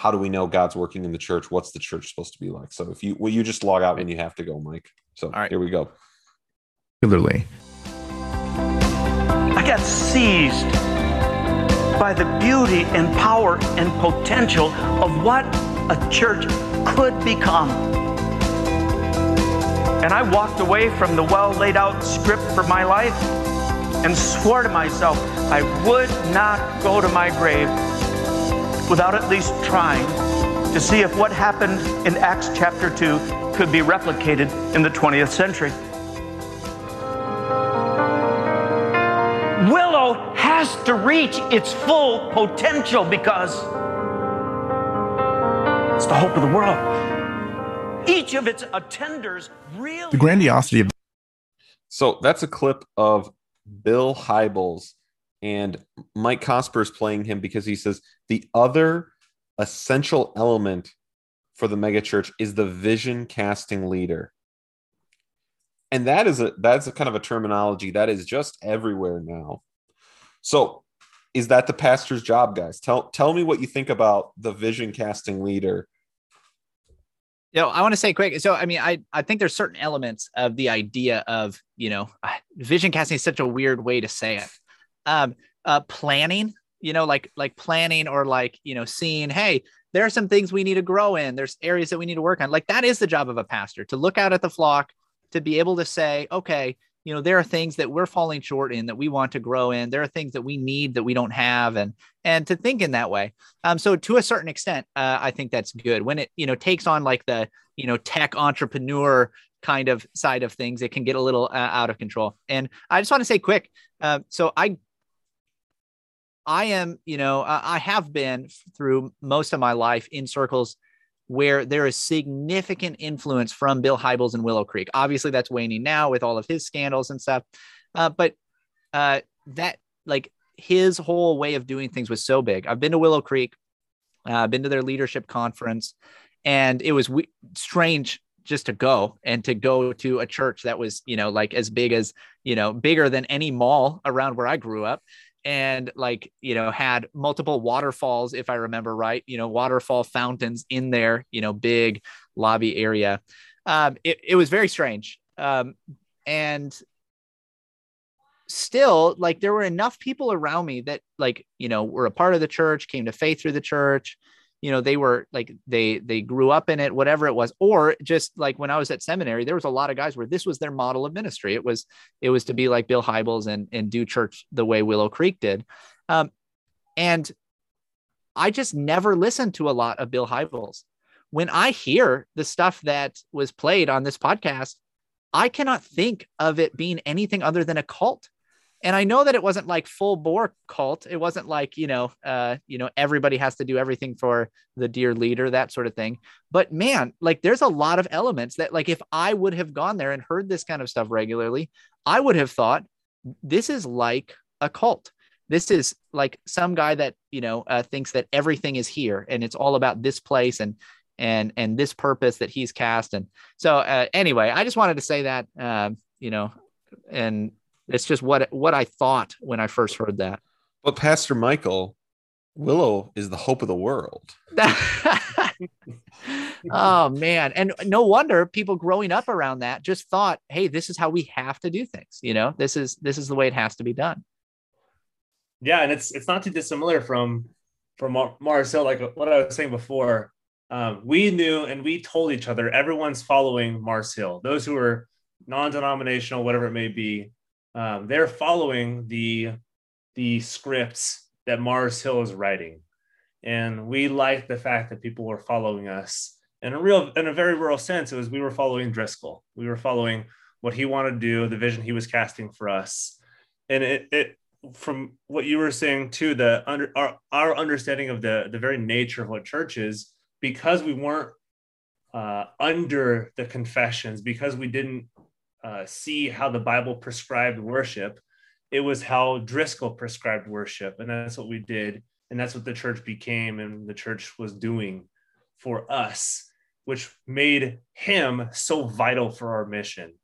how do we know God's working in the church? What's the church supposed to be like? So if you will you just log out when you have to go, Mike. So All right. here we go. Particularly. I got seized by the beauty and power and potential of what a church could become. And I walked away from the well laid out script for my life and swore to myself I would not go to my grave without at least trying to see if what happened in Acts chapter 2 could be replicated in the 20th century. Willow has to reach its full potential because it's the hope of the world. Each of its attenders really. The grandiosity of. So that's a clip of Bill Hybels and Mike Cosper is playing him because he says the other essential element for the megachurch is the vision casting leader. And that is a that's a kind of a terminology that is just everywhere now. So is that the pastor's job, guys? Tell tell me what you think about the vision casting leader. You know, I want to say quick. So, I mean, I I think there's certain elements of the idea of you know, vision casting is such a weird way to say it um, uh, planning, you know, like like planning or like you know, seeing, hey, there are some things we need to grow in. There's areas that we need to work on. Like that is the job of a pastor to look out at the flock, to be able to say, okay, you know, there are things that we're falling short in that we want to grow in. There are things that we need that we don't have, and and to think in that way. Um, so to a certain extent, uh, I think that's good. When it you know takes on like the you know tech entrepreneur kind of side of things, it can get a little uh, out of control. And I just want to say quick. Uh, so I I am, you know, I have been through most of my life in circles where there is significant influence from Bill Hybels and Willow Creek. Obviously, that's waning now with all of his scandals and stuff. Uh, but uh, that, like, his whole way of doing things was so big. I've been to Willow Creek, uh, I've been to their leadership conference, and it was strange just to go and to go to a church that was, you know, like as big as, you know, bigger than any mall around where I grew up and like you know had multiple waterfalls if i remember right you know waterfall fountains in their you know big lobby area. Um it, it was very strange. Um and still like there were enough people around me that like you know were a part of the church came to faith through the church you know they were like they they grew up in it whatever it was or just like when i was at seminary there was a lot of guys where this was their model of ministry. It was it was to be like bill hybels and and do church the way willow creek did. Um, and i just never listened to a lot of bill hybels. When i hear the stuff that was played on this podcast i cannot think of it being anything other than a cult and I know that it wasn't like full bore cult. It wasn't like, you know, uh, you know, everybody has to do everything for the dear leader, that sort of thing. But man, like there's a lot of elements that like if I would have gone there and heard this kind of stuff regularly, I would have thought this is like a cult. This is like some guy that, you know, uh, thinks that everything is here and it's all about this place and and and this purpose that he's cast. And so uh, anyway, I just wanted to say that, um, you know, and it's just what what I thought when I first heard that. But Pastor Michael, Willow is the hope of the world. [LAUGHS] oh man, and no wonder people growing up around that just thought, "Hey, this is how we have to do things." You know, this is this is the way it has to be done. Yeah, and it's it's not too dissimilar from from Mar- Mars Hill, like what I was saying before. Um, we knew and we told each other everyone's following Mars Hill. Those who are non-denominational, whatever it may be, um, they're following the the scripts that Mars Hill is writing, and we liked the fact that people were following us. In a real, in a very real sense, it was we were following Driscoll. We were following what he wanted to do, the vision he was casting for us, and it, it from what you were saying too, the under our, our understanding of the the very nature of what church is, because we weren't uh, under the confessions, because we didn't uh, see how the Bible prescribed worship. It was how Driscoll prescribed worship. And that's what we did. And that's what the church became and the church was doing for us, which made him so vital for our mission.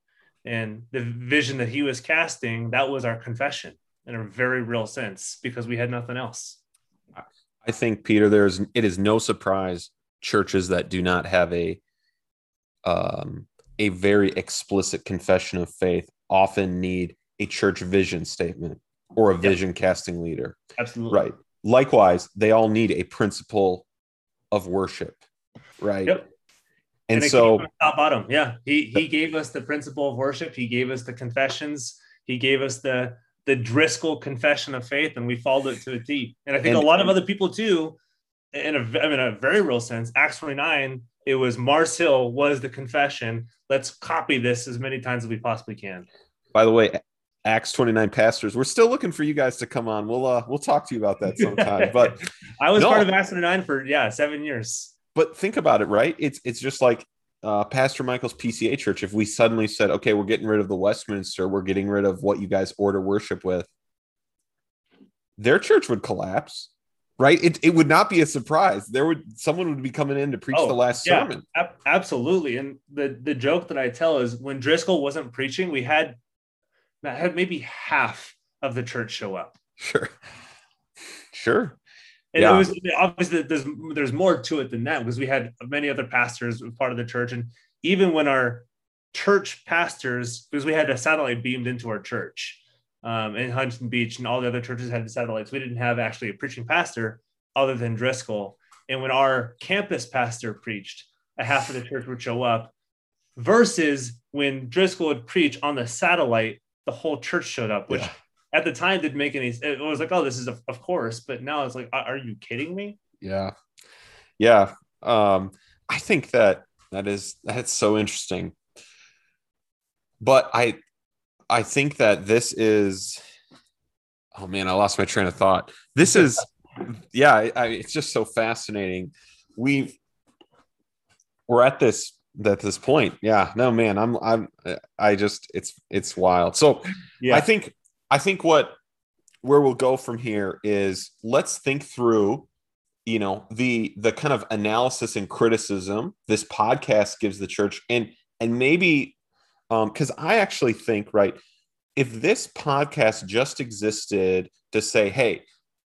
And the vision that he was casting, that was our confession in a very real sense because we had nothing else. I think Peter, there's it is no surprise churches that do not have a um, a very explicit confession of faith often need a church vision statement or a vision casting leader. Absolutely. Right. Likewise, they all need a principle of worship. Right. Yep. And, and so top bottom. Yeah. He he gave us the principle of worship. He gave us the confessions. He gave us the the Driscoll confession of faith, and we followed it to a T. And I think and, a lot of other people too, in a, I mean, a very real sense, Acts 29 it was Mars Hill was the confession. Let's copy this as many times as we possibly can. By the way, Acts 29 pastors, we're still looking for you guys to come on. We'll uh we'll talk to you about that [LAUGHS] sometime. But [LAUGHS] I was no. part of Acts 29 for yeah, seven years. But think about it, right? It's it's just like uh, Pastor Michael's PCA church. If we suddenly said, okay, we're getting rid of the Westminster, we're getting rid of what you guys order worship with, their church would collapse right? It, it would not be a surprise. There would someone would be coming in to preach oh, the last yeah, sermon. Ab- absolutely. And the the joke that I tell is when Driscoll wasn't preaching, we had had maybe half of the church show up. Sure. Sure. And yeah. it was obviously there's there's more to it than that because we had many other pastors part of the church, and even when our church pastors, because we had a satellite beamed into our church, um, in Huntington Beach, and all the other churches had satellites. We didn't have actually a preaching pastor other than Driscoll. And when our campus pastor preached, a half of the church would show up. Versus when Driscoll would preach on the satellite, the whole church showed up, which yeah. at the time didn't make any. It was like, oh, this is a, of course, but now it's like, are you kidding me? Yeah, yeah. Um, I think that that is that's so interesting. But I I think that this is. Oh man, I lost my train of thought. This is, yeah, I, I, it's just so fascinating. We've we're at this at this point. Yeah, no, man, I'm I'm I just it's it's wild. So yeah, I think I think what where we'll go from here is let's think through you know the the kind of analysis and criticism this podcast gives the church and and maybe um because i actually think right if this podcast just existed to say hey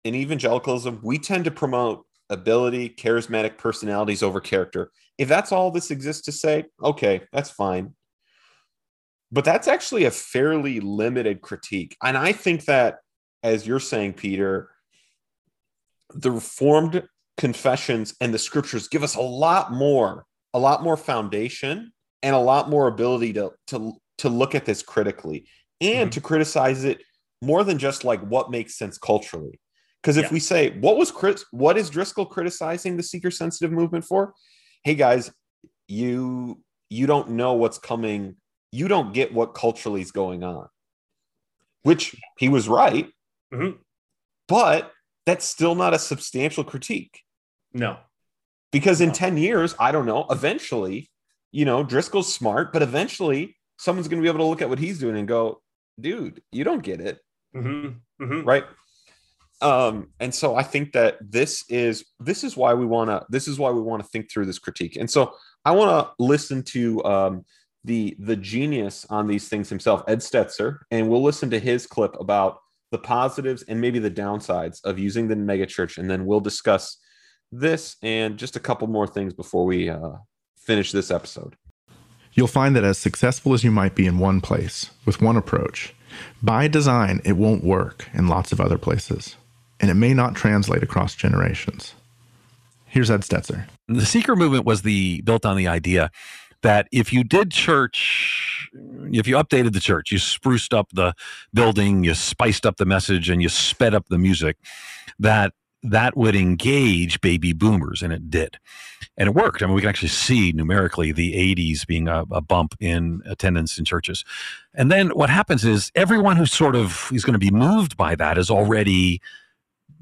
in evangelicalism we tend to promote ability charismatic personalities over character. If that's all this exists to say okay that's fine. But that's actually a fairly limited critique. And i think that as you're saying, Peter, the Reformed confessions and the scriptures give us a lot more, a lot more foundation and a lot more ability to to to look at this critically and mm-hmm. to criticize it more than just like what makes sense culturally. Because if yeah. we say what was Chris, what is Driscoll criticizing the seeker sensitive movement for? Hey guys, you you don't know what's coming. You don't get what culturally is going on. Which he was right. Mm-hmm. But that's still not a substantial critique. No. Because in no. 10 years, I don't know, eventually, you know, Driscoll's smart, but eventually someone's going to be able to look at what he's doing and go, dude, you don't get it. Mm-hmm. Mm-hmm. Right. Um, and so I think that this is this is why we want to this is why we want to think through this critique. And so I want to listen to um, the the genius on these things himself, Ed Stetzer, and we'll listen to his clip about the positives and maybe the downsides of using the megachurch, and then we'll discuss this and just a couple more things before we uh, finish this episode. You'll find that as successful as you might be in one place with one approach, by design, it won't work in lots of other places, and it may not translate across generations. Here's Ed Stetzer. The seeker movement was the built on the idea that if you did church, if you updated the church, you spruced up the building, you spiced up the message, and you sped up the music, that that would engage baby boomers, and it did. And it worked. I mean, we can actually see numerically the 80s being a, a bump in attendance in churches. And then what happens is everyone who sort of is going to be moved by that is already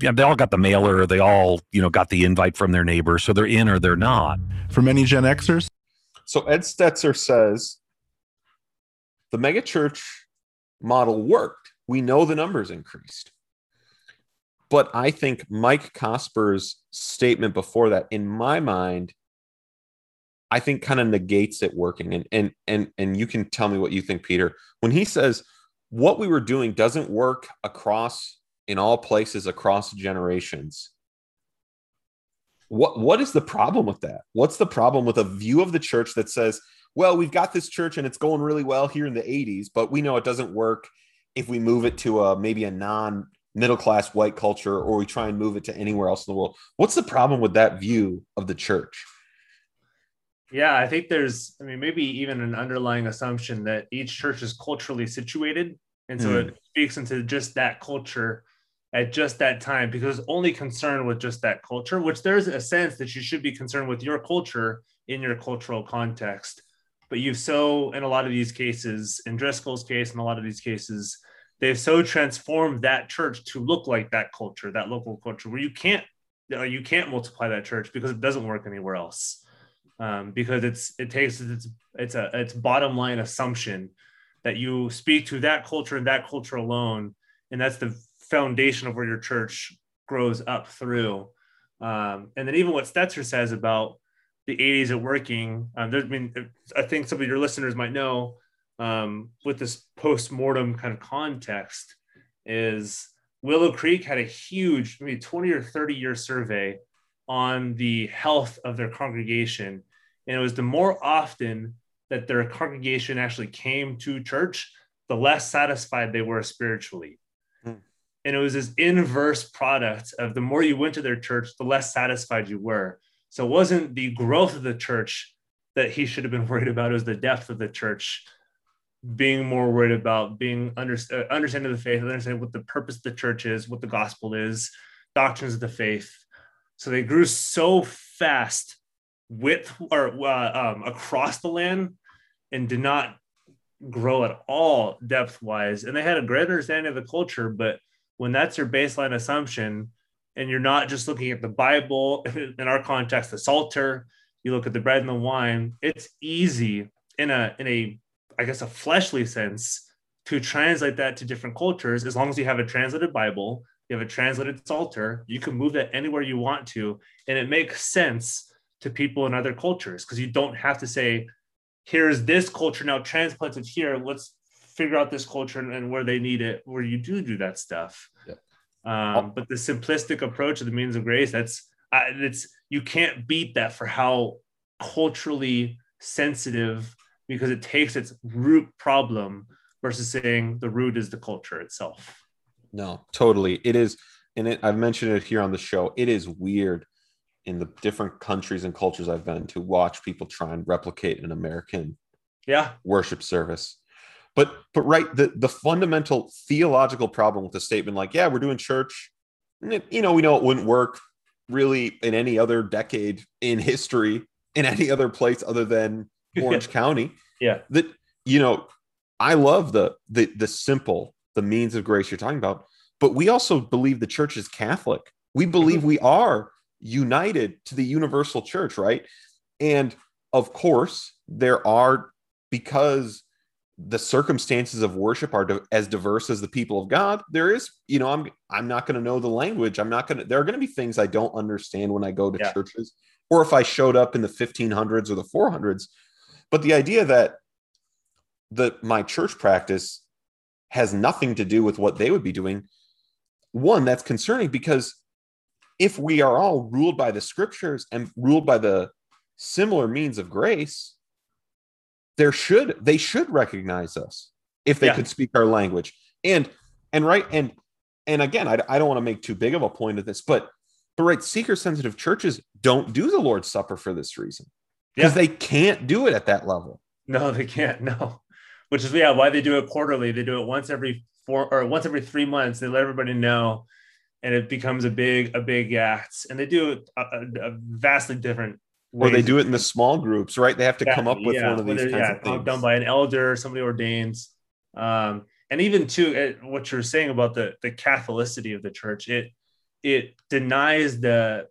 yeah, they all got the mailer. They all, you know, got the invite from their neighbor, so they're in or they're not. For many Gen Xers, so Ed Stetzer says the megachurch model worked. We know the numbers increased. But I think Mike Cosper's statement before that, in my mind, I think kind of negates it working. And and and and you can tell me what you think, Peter. When he says what we were doing doesn't work across in all places across generations, what what is the problem with that? What's the problem with a view of the church that says, well, we've got this church and it's going really well here in the 80s, but we know it doesn't work if we move it to a maybe a non middle class white culture or we try and move it to anywhere else in the world. What's the problem with that view of the church? Yeah, I think there's, I mean, maybe even an underlying assumption that each church is culturally situated. And so mm. it speaks into just that culture at just that time because only concerned with just that culture, which there's a sense that you should be concerned with your culture in your cultural context. But you've so, in a lot of these cases, in Driscoll's case, in a lot of these cases, they've so transformed that church to look like that culture, that local culture, where you can't, you can't multiply that church because it doesn't work anywhere else. Um, because it's it takes it's it's a it's bottom line assumption that you speak to that culture and that culture alone, and that's the foundation of where your church grows up through. Um, and then even what Stetzer says about the 80s at working, um, I mean, I think some of your listeners might know um, with this post-mortem kind of context is Willow Creek had a huge, maybe 20 or 30 year survey on the health of their congregation. And it was the more often that their congregation actually came to church, the less satisfied they were spiritually. And it was this inverse product of the more you went to their church the less satisfied you were. So it wasn't the growth of the church that he should have been [LAUGHS] worried about it was the depth of the church being more worried about being under, uh, understanding the faith understanding what the purpose of the church is what the gospel is doctrines of the faith. So they grew so fast with or uh, um, across the land and did not grow at all depth wise and they had a great understanding of the culture but when that's your baseline assumption and you're not just looking at the bible [LAUGHS] in our context the psalter you look at the bread and the wine, it's easy in a in a I guess a fleshly sense to translate that to different cultures as long as you have a translated Bible, you have a translated Psalter, you can move that anywhere you want to and it makes sense to people in other cultures because you don't have to say here's this culture now transplanted here, let's figure out this culture and where they need it where you do do that stuff. Yeah. Um, but the simplistic approach of the means of grace that's uh, it's you can't beat that for how culturally sensitive because it takes its root problem versus saying the root is the culture itself. No, totally. It is, and it, I've mentioned it here on the show. It is weird in the different countries and cultures I've been to watch people try and replicate an American yeah worship service. But but right, the the fundamental theological problem with the statement, like, yeah, we're doing church, you know, we know it wouldn't work really in any other decade in history in any other place other than [LAUGHS] Orange County. Yeah. That you know, I love the the the simple, the means of grace you're talking about, but we also believe the church is Catholic. We believe we are united to the universal church, right? And of course, there are because the circumstances of worship are as diverse as the people of God. There is, you know, I'm I'm not going to know the language. I'm not going to. There are going to be things I don't understand when I go to yeah. churches, or if I showed up in the 1500s or the 400s. But the idea that the my church practice has nothing to do with what they would be doing, one that's concerning because if we are all ruled by the scriptures and ruled by the similar means of grace, there should they should recognize us if they yeah. could speak our language. And and right and and again, I, I don't want to make too big of a point of this, but but right, seeker sensitive churches don't do the Lord's Supper for this reason because yeah. they can't do it at that level. No, they can't. No, which is yeah why they do it quarterly. They do it once every four or once every three months. They let everybody know, and it becomes a big a big act. And they do it a, a vastly different. Or they do it in the small groups, right? They have to come up with yeah, one of these kinds yeah, of things. done by an elder, somebody ordains. Um, and even too, what you're saying about the the Catholicity of the church, it it denies the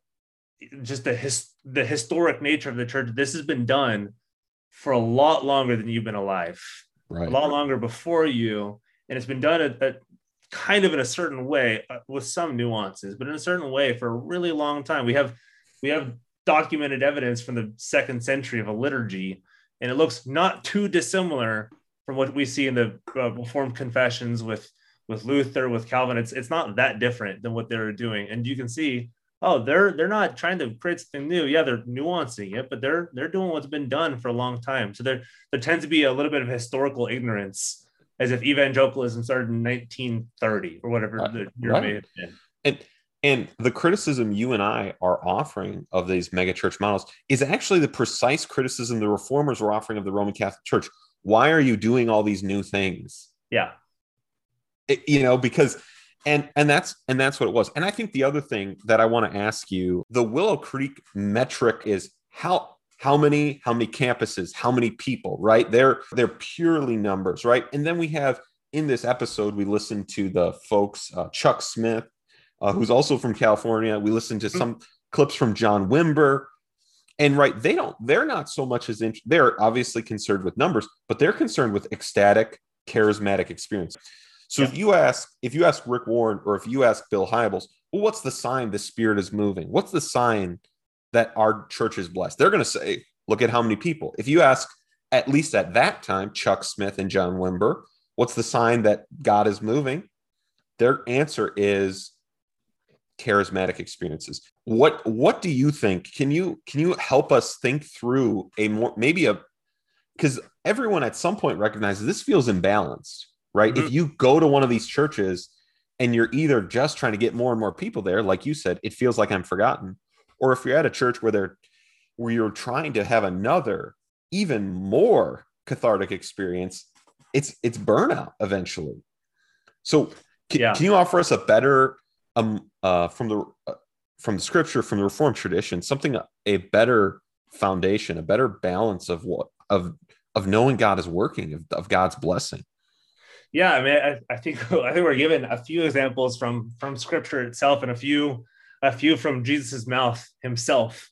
just the his, the historic nature of the church. This has been done for a lot longer than you've been alive, right. a lot longer before you, and it's been done at, at kind of in a certain way uh, with some nuances, but in a certain way for a really long time. We have we have documented evidence from the second century of a liturgy, and it looks not too dissimilar from what we see in the uh, Reformed confessions with with Luther, with Calvin. It's it's not that different than what they're doing, and you can see oh they're they're not trying to create something new yeah they're nuancing it but they're they're doing what's been done for a long time so there there tends to be a little bit of historical ignorance as if evangelicalism started in 1930 or whatever right. the year right. may have been and and the criticism you and I are offering of these megachurch models is actually the precise criticism the reformers were offering of the Roman Catholic Church. Why are you doing all these new things? Yeah. It, you know, because and and that's and that's what it was. And i think the other thing that i want to ask you the willow creek metric is how how many how many campuses how many people right? They're they're purely numbers right? And then we have in this episode we listened to the folks uh, chuck smith uh, who's also from california. We listened to some clips from john wimber. And right they don't they're not so much as in, they're obviously concerned with numbers but they're concerned with ecstatic charismatic experience so yeah. if you ask, if you ask Rick Warren or if you ask Bill Hybels, well, what's the sign the spirit is moving? What's the sign that our church is blessed? They're going to say, look at how many people. If you ask, at least at that time, Chuck Smith and John Wimber, what's the sign that God is moving? Their answer is charismatic experiences. What what do you think? Can you can you help us think through a more maybe a because everyone at some point recognizes this feels imbalanced right? Mm-hmm. If you go to one of these churches and you're either just trying to get more and more people there, like you said, it feels like I'm forgotten, or if you're at a church where they're where you're trying to have another even more cathartic experience, it's it's burnout eventually. So can, yeah. can you offer us a better um uh from the uh, from the scripture from the reformed tradition something a better foundation a better balance of what of of knowing god is working of, of god's blessing yeah, I mean, I, I, think [LAUGHS] I think we're given a few examples from from Scripture itself, and a few a few from Jesus's mouth himself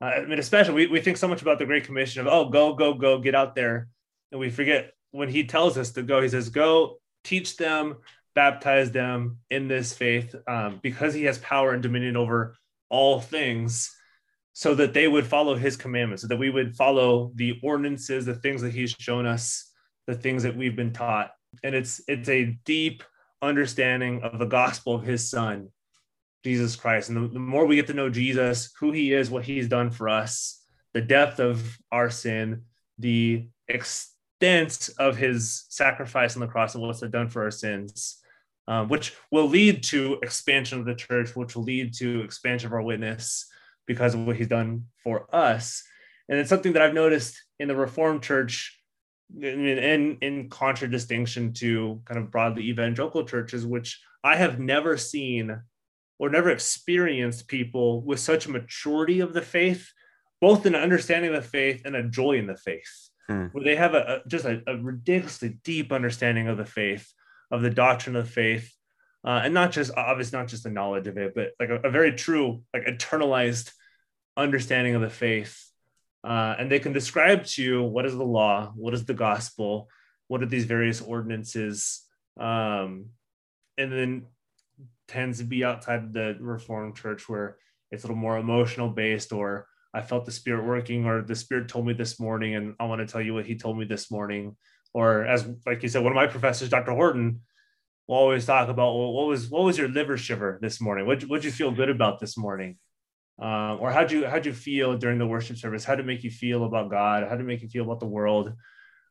uh, I mean, especially we, we think so much about the Great Commission of, oh, go, go, go, get out there. And we forget when he tells us to go, he says, go teach them, baptize them in this faith um, because he has power and dominion over all things so that they would follow his commandments, so that we would follow the ordinances, the things that he's shown us, the things that we've been taught. And it's it's a deep understanding of the gospel of his son Jesus Christ. And the, the, more we get to know Jesus, who he is, what he's done for us, the depth of our sin, the extent of his sacrifice on the cross and what's done for our sins, um, which will lead to expansion of the church, which will lead to expansion of our witness because of what he's done for us. And it's something that I've noticed in the Reformed Church in in contradistinction to kind of broadly evangelical churches, which I have never seen or never experienced people with such a maturity of the faith, both in understanding the faith and a joy in the faith, hmm. where they have a, a just a, a, ridiculously deep understanding of the faith, of the doctrine of faith, uh, and not just obviously not just the knowledge of it, but like a, a very true, like internalized understanding of the faith. Uh, and they can describe to you what is the law, what is the gospel, what are these various ordinances, um, and then tends to be outside the Reformed Church where it's a little more emotional based, or I felt the Spirit working, or the Spirit told me this morning, and I want to tell you what He told me this morning. Or as like you said, one of my professors, Dr. Horton, will always talk about well, what was what was your liver shiver this morning? What would you feel good about this morning? Um, or how'd you how'd you feel during the worship service? How did it make you feel about God? How did it make you feel about the world?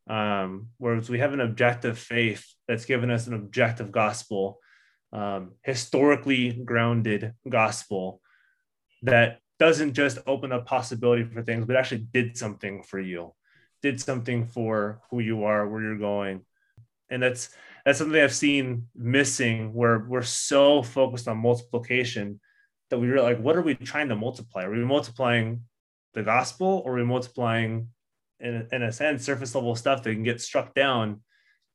Um, whereas we have an objective faith that's given us an objective gospel um, historically grounded gospel that doesn't just open up possibility for things, but actually did something for you, did something for who you are, where you're going. And that's that's something I've seen missing where we're so focused on multiplication that we are like, what are we trying to multiply? Are we multiplying the gospel or are we multiplying in, in a sense surface level stuff that can get struck down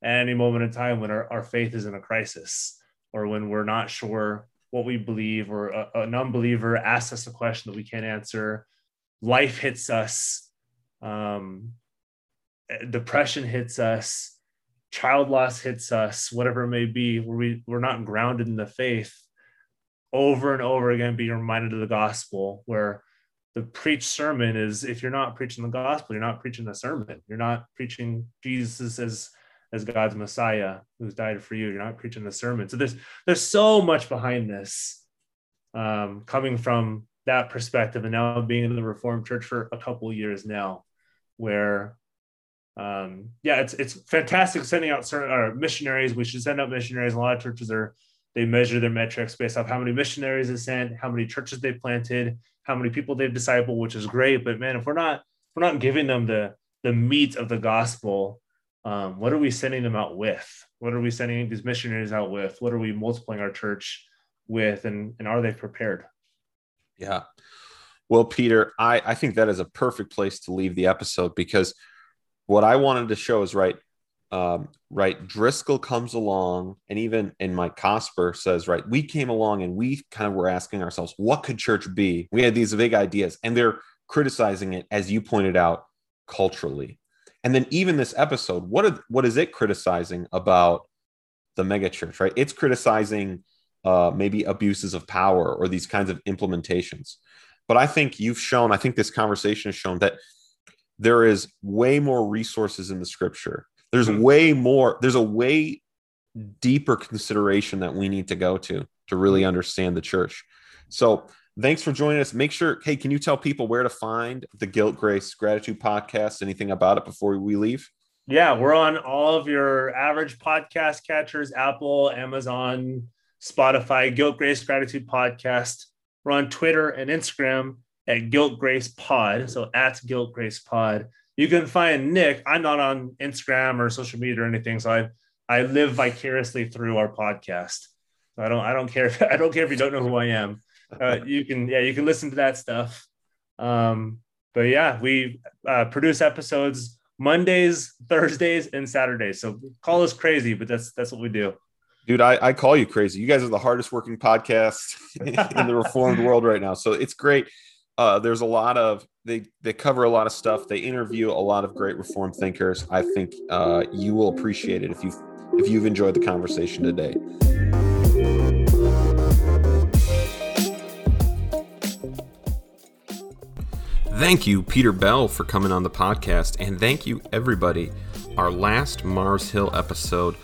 at any moment in time when our, our faith is in a crisis? or when we're not sure what we believe, or a, an unbeliever asks us a question that we can't answer, life hits us, um, depression hits us, child loss hits us, whatever it may be, where we, we're not grounded in the faith, over and over again be reminded of the gospel, where the preached sermon is if you're not preaching the gospel, you're not preaching the sermon. You're not preaching Jesus as as God's Messiah who's died for you. You're not preaching the sermon. So there's there's so much behind this um, coming from that perspective, and now being in the Reformed Church for a couple years now, where um, yeah, it's it's fantastic sending out certain missionaries. We should send out missionaries. A lot of churches are they measure their metrics based off how many missionaries they sent, how many churches they planted, how many people they've discipled, which is great. But man, if we're not if we're not giving them the the meat of the gospel, um, what are we sending them out with? What are we sending these missionaries out with? What are we multiplying our church with? And, and are they prepared? Yeah. Well, Peter, I, I think that is a perfect place to leave the episode because what I wanted to show is right. Um, right. Driscoll comes along, and even and Mike Cosper says, right, we came along and we kind of were asking ourselves, what could church be? We had these big ideas, and they're criticizing it, as you pointed out, culturally and then even this episode, what are, what is it criticizing about the megachurch? Right, it's criticizing uh, maybe abuses of power or these kinds of implementations. But I think you've shown, I think this conversation has shown that there is way more resources in the scripture. There's mm-hmm. way more, there's a way deeper consideration that we need to go to to really mm-hmm. understand the church. So Thanks for joining us. Make sure, hey, can you tell people where to find the Guilt Grace Gratitude podcast? Anything about it before we leave? Yeah, we're on all of your average podcast catchers Apple, Amazon, Spotify, Guilt Grace Gratitude Podcast. We're on Twitter and Instagram at Guilt Grace Pod. So at Guilt Grace Pod. You can find Nick. I'm not on Instagram or social media or anything. So I I live vicariously through our podcast. So I don't I don't care if, [LAUGHS] I don't care if you don't know who I am uh, you can yeah you can listen to that stuff um but yeah we uh, produce episodes mondays thursdays and saturdays so call us crazy but that's that's what we do dude i, I call you crazy you guys are the hardest working podcast [LAUGHS] in the [LAUGHS] reformed world right now so it's great uh, there's a lot of they they cover a lot of stuff. They interview a lot of great reform thinkers. I think uh, you will appreciate it if you if you've enjoyed the conversation today. Thank you, Peter Bell, for coming on the podcast, and thank you, everybody. Our last Mars Hill episode,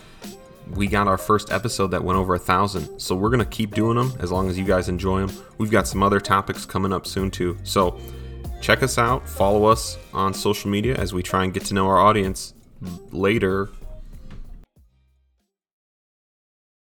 we got our first episode that went over a thousand, so we're gonna keep doing them as long as you guys enjoy them. We've got some other topics coming up soon too, so check us out, follow us on social media as we try and get to know our audience later